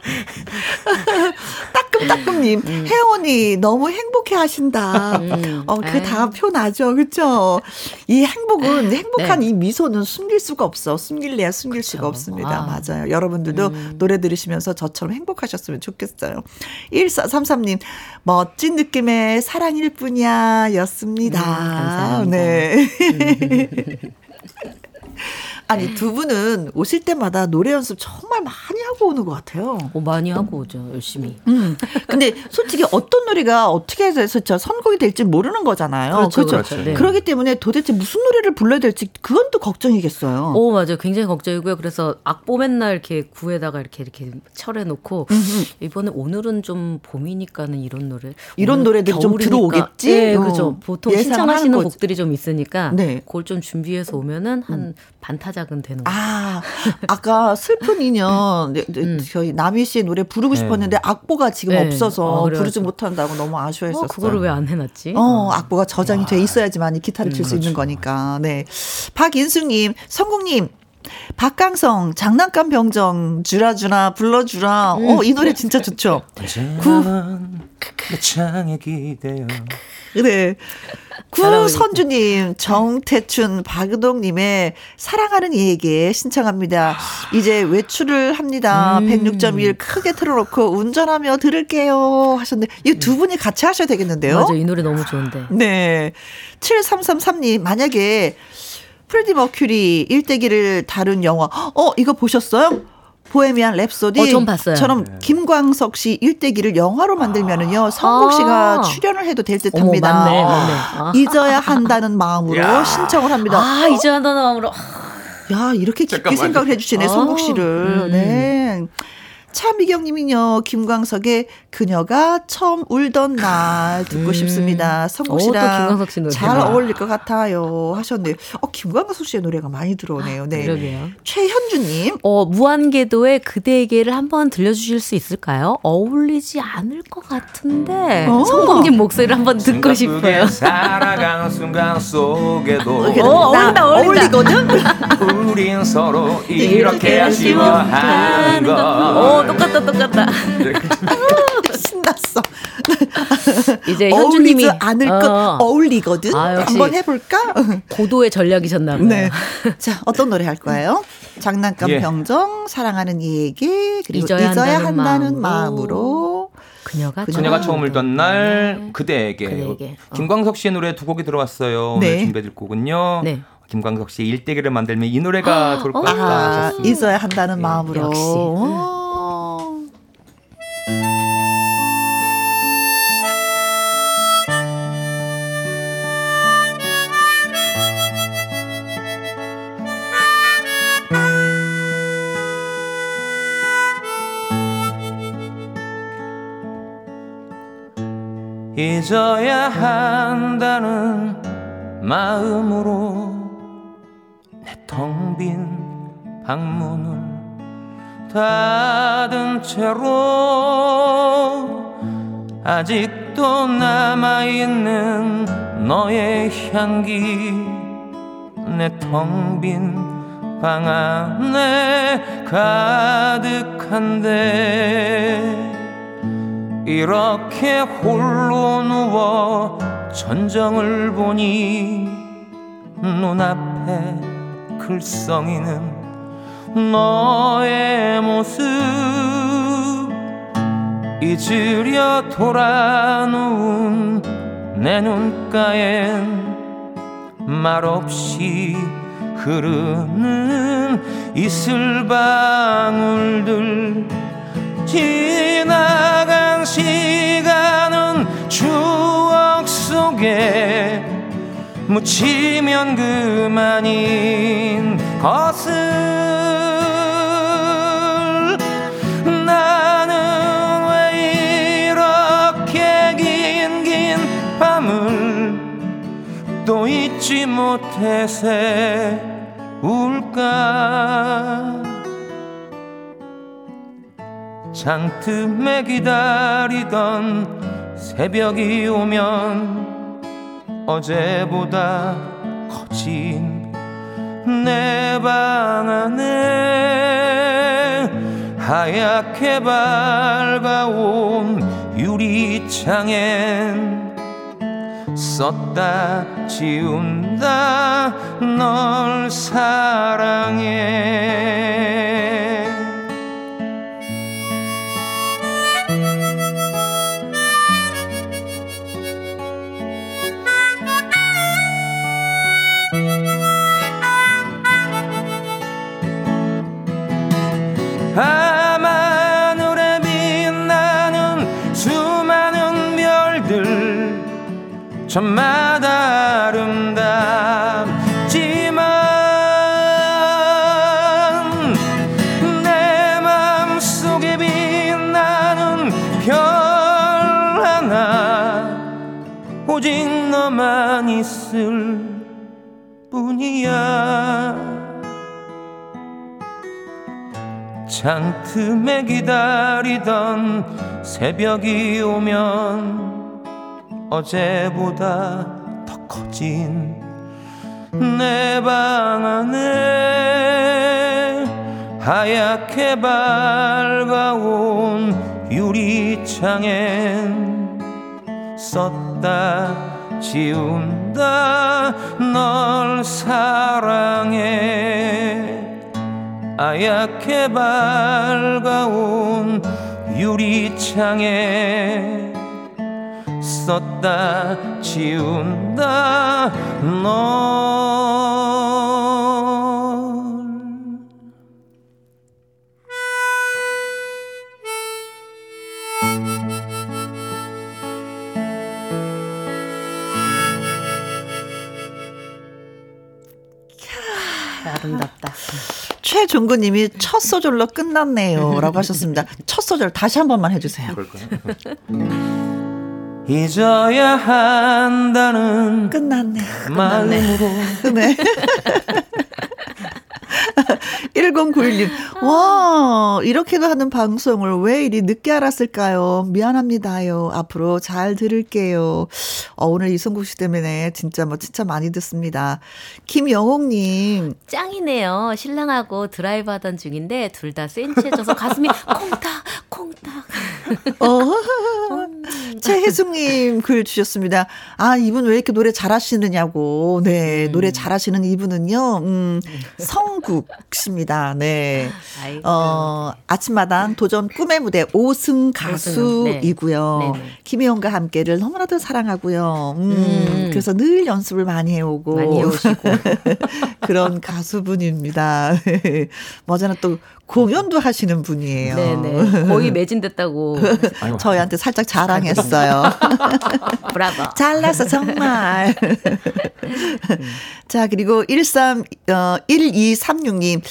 끔따끔님 혜원이 너무 행복해 하신다. 어, 그게 다 표나죠. 그쵸? 이 행복은, 행복한 이 미소는 숨길 수가 없어. 숨길래야 숨길 수가 없습니다. 아. 맞아요. 여러분들도 노래 들으시면서 저처럼 행복하셨으면 좋겠어요. 1433님, 멋진 느낌의 사랑일 뿐이야. 였습니다. 감사합니다. 네. 아니, 두 분은 오실 때마다 노래 연습 정말 많이 하고 오는 것 같아요. 뭐 많이 하고 오죠 열심히 음. 근데 솔직히 어떤 노래가 어떻게 해서 저 선곡이 될지 모르는 거잖아요. 그렇죠, 그렇죠. 네. 그렇기 때문에 도대체 무슨 노래를 불러야 될지 그건 또 걱정이겠어요. 오 맞아요 굉장히 걱정이고요 그래서 악보 맨날 이렇게 구에다가 이렇게 이렇게 철해 놓고 이번에 오늘은 좀 봄이니까는 이런 노래 이런 오늘 노래들이 좀 겨울이니까 들어오겠지? 네 어. 그죠 보통 신청하시는 거지. 곡들이 좀 있으니까 네. 그걸 좀 준비해서 오면은 한 반타작 은 되는 거 아, 아까 슬픈 인연, 네, 네, 저희 남희 씨의 노래 부르고 네. 싶었는데 악보가 지금 네. 없어서 어. 부르지 못한다고 너무 아쉬워했었어요. 어, 그거를 왜 안 해놨지? 어, 악보가 저장이 돼 있어야지만 이 기타를 칠수 있는 거니까. 네. 박인수님, 성국님, 박강성, 장난감 병정, 주라주라, 불러주라. 어, 이 노래 진짜 좋죠. 내 창에 기대어 네. 구선주님, 정태춘, 박은옥님의 사랑하는 이에게 신청합니다. 이제 외출을 합니다. 106.1 크게 틀어놓고 운전하며 들을게요. 하셨는데, 이 두 분이 같이 하셔야 되겠는데요? 맞아 이 노래 너무 좋은데 네. 7333님, 만약에 프레디 머큐리 일대기를 다룬 영화, 어, 이거 보셨어요? 보헤미안 랩소디. 어, 전 봤어요. 처럼 김광석 씨 일대기를 영화로 만들면은요, 성국 아. 씨가 출연을 해도 될듯 어머 합니다. 맞네 맞네 아, 잊어야 한다는 마음으로 신청을 합니다. 아 이제 한다는 마음으로 야, 이렇게 깊게 잠깐만요. 생각을 해주시네, 아, 성국 씨를. 음. 네. 차미경 님이요, 김광석의 그녀가 처음 울던 날 듣고 음. 싶습니다. 성국 어, 또 씨랑 노래. 잘 어울릴 것 같아요. 하셨네요. 어, 김광석 씨의 노래가 많이 들어오네요. 네. 그러게요. 최현주님. 어, 무한궤도의 그대에게를 한번 들려주실 수 있을까요? 어울리지 않을 것 같은데 어. 성공님 목소리를 한번 듣고 싶어요. 살아가는 순간 속에도 어, 어울린다, 나 어울린다. 어울리거든? 우린 서로 이렇게 아쉬워하 이제 현주님이 어울리지 않을 것 어, 어울리거든? 아. 한번 해볼까? 고도의 전략이셨나 봐요. 네. 자, 어떤 노래 할 거예요? 장난감 예. 병정, 사랑하는 이에게, 그리고 잊어야 잊어야, 한다는 한다는, 마음으로. 마음으로. 그녀가 그녀가 처음 울던 날 네. 그대에게, 그대에게. 어. 김광석 씨의 노래 두 곡이 들어왔어요. 네. 오늘 준비해드릴 곡은요. 네. 김광석 씨의 일대기를 만들면 이 노래가 좋을 것 같다 아. 잊어야 한다는 마음으로. 역시. 오. 잊어야 한다는 마음으로 내 텅 빈 방문을 닫은 채로 아직도 남아있는 너의 향기 내 텅 빈 방 안에 가득한데 이렇게 홀로 누워 전정을 보니 눈앞에 글썽이는 너의 모습. 잊으려 돌아 누운 내 눈가엔 말없이 흐르는 이슬 방울들 지나간 시간은 추억 속에 묻히면 그만인 것을. 나는 왜 이렇게 긴 긴 밤을 또 잊지 못해 세울까 장틈에 기다리던 새벽이 오면 어제보다 커진 내 방 안에 하얗게 밝아온 유리창엔 썼다 지운다 널 사랑해 밤하늘에 빛나는 수많은 별들 저마다 아름답지만 내 맘속에 빛나는 별 하나 오직 너만 있을 창 틈에 기다리던 새벽이 오면 어제보다 더 커진 내 방 안에 하얗게 밝아온 유리창엔 썼다 지운다 널 사랑해 하얗게 밝아온 유리창에 썼다 지운다 널 아름답다. 최종구님이 첫 소절로 끝났네요 라고 하셨습니다. 첫 소절 다시 한 번만 해주세요. 잊어야 한다는 끝났네. 마음으로 네. 1091님, 와, 이렇게도 하는 방송을 왜 이리 늦게 알았을까요? 미안합니다요. 앞으로 잘 들을게요. 어, 오늘 이성국 씨 때문에 진짜 뭐, 진짜 많이 듣습니다. 김영옥님, 짱이네요. 신랑하고 드라이브 하던 중인데 둘 다 센치해져서 가슴이 콩닥 콩닥. 어, 최혜숙님 글 주셨습니다. 아, 이분 왜 이렇게 노래 잘하시느냐고. 네, 음. 노래 잘하시는 이분은요, 음, 성국 씨입니다. 네. 아이고. 어, 아침마당 도전 꿈의 무대 5승 가수이고요. 네. 네네. 김혜영과 함께를 너무나도 사랑하고요. 음, 음. 그래서 늘 연습을 많이 해오고. 많이 해오시고. 그런 가수분입니다. 머지않아 또 공연도 하시는 분이에요. 네네. 거의 매진됐다고. 저희한테 살짝 자랑했어요. 브라보. 잘났어, 정말. 자, 그리고 13, 어, 1236님.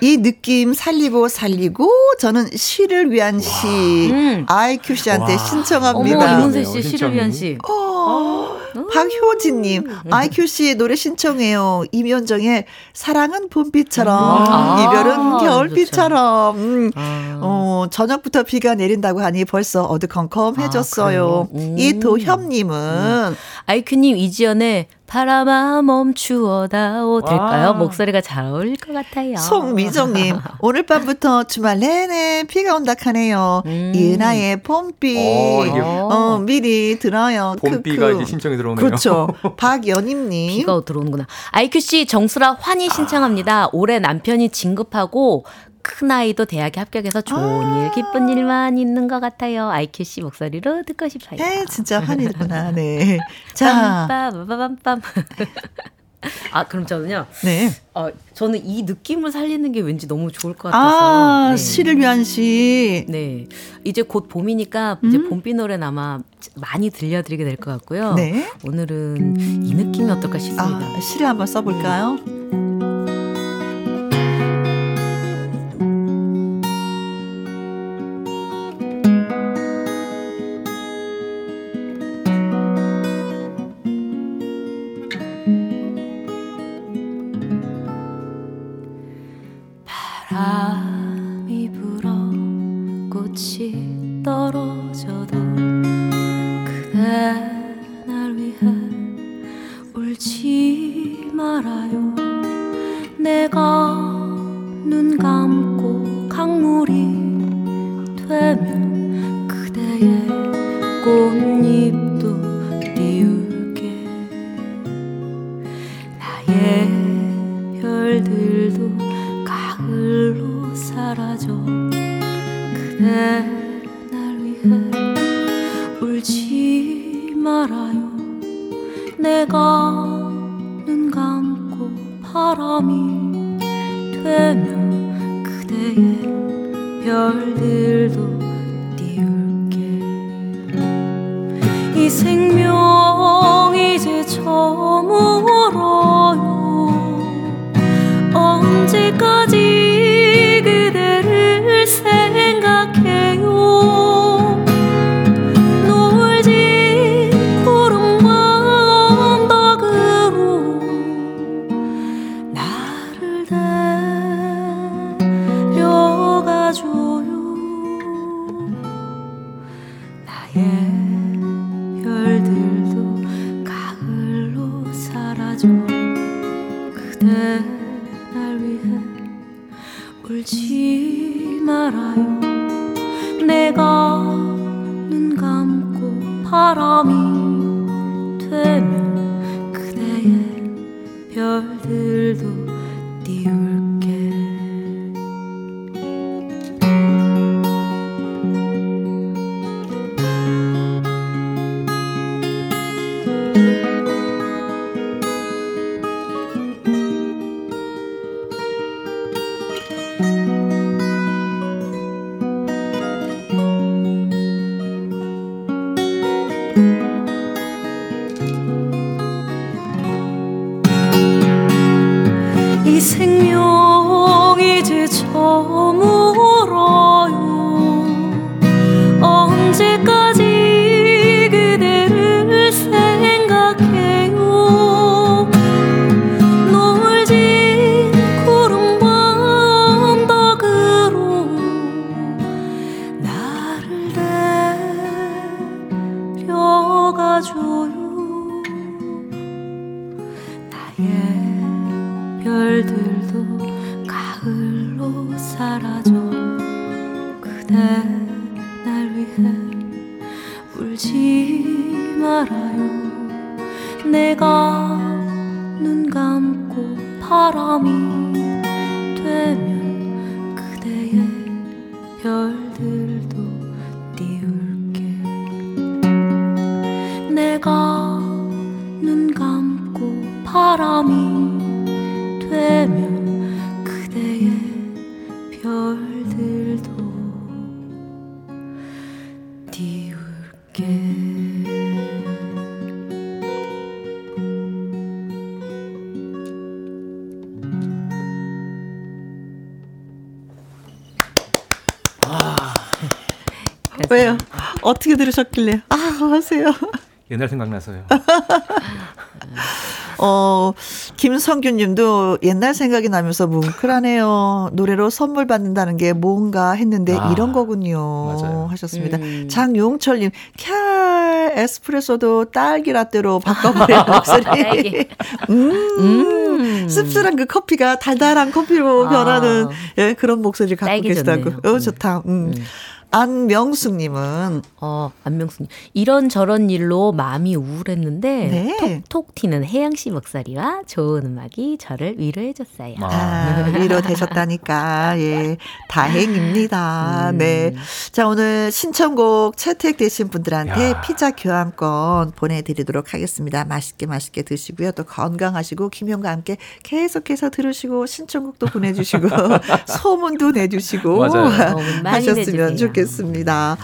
이 느낌 살리고 살리고 저는 시를 위한 시 음. 아이큐 씨한테 와. 신청합니다. 어머, 이문세 씨. 시를 위한 씨. 어, 박효진님, 아이큐 씨 노래 신청해요. 임현정의 사랑은 봄비처럼, 아, 이별은 겨울비처럼. 음, 아. 어, 저녁부터 비가 내린다고 하니 벌써 어두컴컴해졌어요. 아, 그래요? 음. 이도협님은 아이큐님 이지연의 바람아 멈추어다오 될까요? 와. 목소리가 잘 어울릴 것 같아요. 송미정님, 오늘 밤부터 주말 내내 비가 온다 하네요. 음. 이은아의 봄비. 어, 이게 어, 미리 들어요. 봄비가 크크. 이제 신청이 들어오네요. 그렇죠. 박연임님. 비가 들어오는구나. 아이큐 씨 정수라 환희 신청합니다. 올해 남편이 진급하고 큰 아이도 대학에 합격해서 좋은 일, 기쁜 일만 있는 것 같아요. 아이큐 씨 목소리로 듣고 싶어요. 에, 진짜 환희구나. 네. 자, 빰빰빰빰빰. 아 그럼 저는요. 네. 어 저는 이 느낌을 살리는 게 왠지 너무 좋을 것 같아서. 아, 네. 시를 위한 시. 네. 이제 곧 봄이니까 이제 봄비 노래는 아마 많이 들려드리게 될 것 같고요. 네. 오늘은 이 느낌이 어떨까 싶습니다. 아, 시를 한번 써볼까요? 바 이 어떻게 들으셨길래? 아, 하세요. 옛날 생각나서요. 어, 김성균 님도 옛날 생각이 나면서 뭉클하네요. 노래로 선물 받는다는 게 뭔가 했는데 아, 이런 거군요. 맞아요. 하셨습니다. 음. 장용철 님, 캬, 에스프레소도 딸기 라떼로 바꿔버린 목소리. 음, 음. 씁쓸한 그 커피가 달달한 커피로 아. 변하는 예, 그런 목소리를 갖고 딸기 계시다고. 좋네요. 어, 음. 좋다. 음. 안명숙님은 어, 안명수님. 이런 저런 일로 마음이 우울했는데 네. 톡톡 튀는 혜영 씨 목소리와 좋은 음악이 저를 위로해줬어요. 아. 아, 위로 되셨다니까. 예. 다행입니다. 네. 자, 오늘 신청곡 채택되신 분들한테 야. 피자 교환권 보내드리도록 하겠습니다. 맛있게 맛있게 드시고요. 또 건강하시고, 김영과 함께 계속해서 들으시고, 신청곡도 보내주시고, 소문도 내주시고, 맞아요. 하셨으면 내주세요. 좋겠습니다.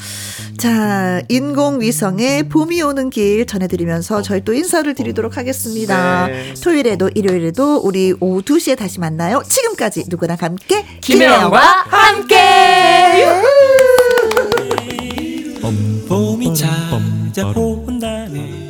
자, 인공위성의 봄이 오는 길 전해드리면서 저희 또 인사를 드리도록 하겠습니다. 네. 토요일에도 일요일에도 우리 오후 2시에 다시 만나요. 지금까지 누구랑 함께 김혜영과 함께! 봄이 찾아온다네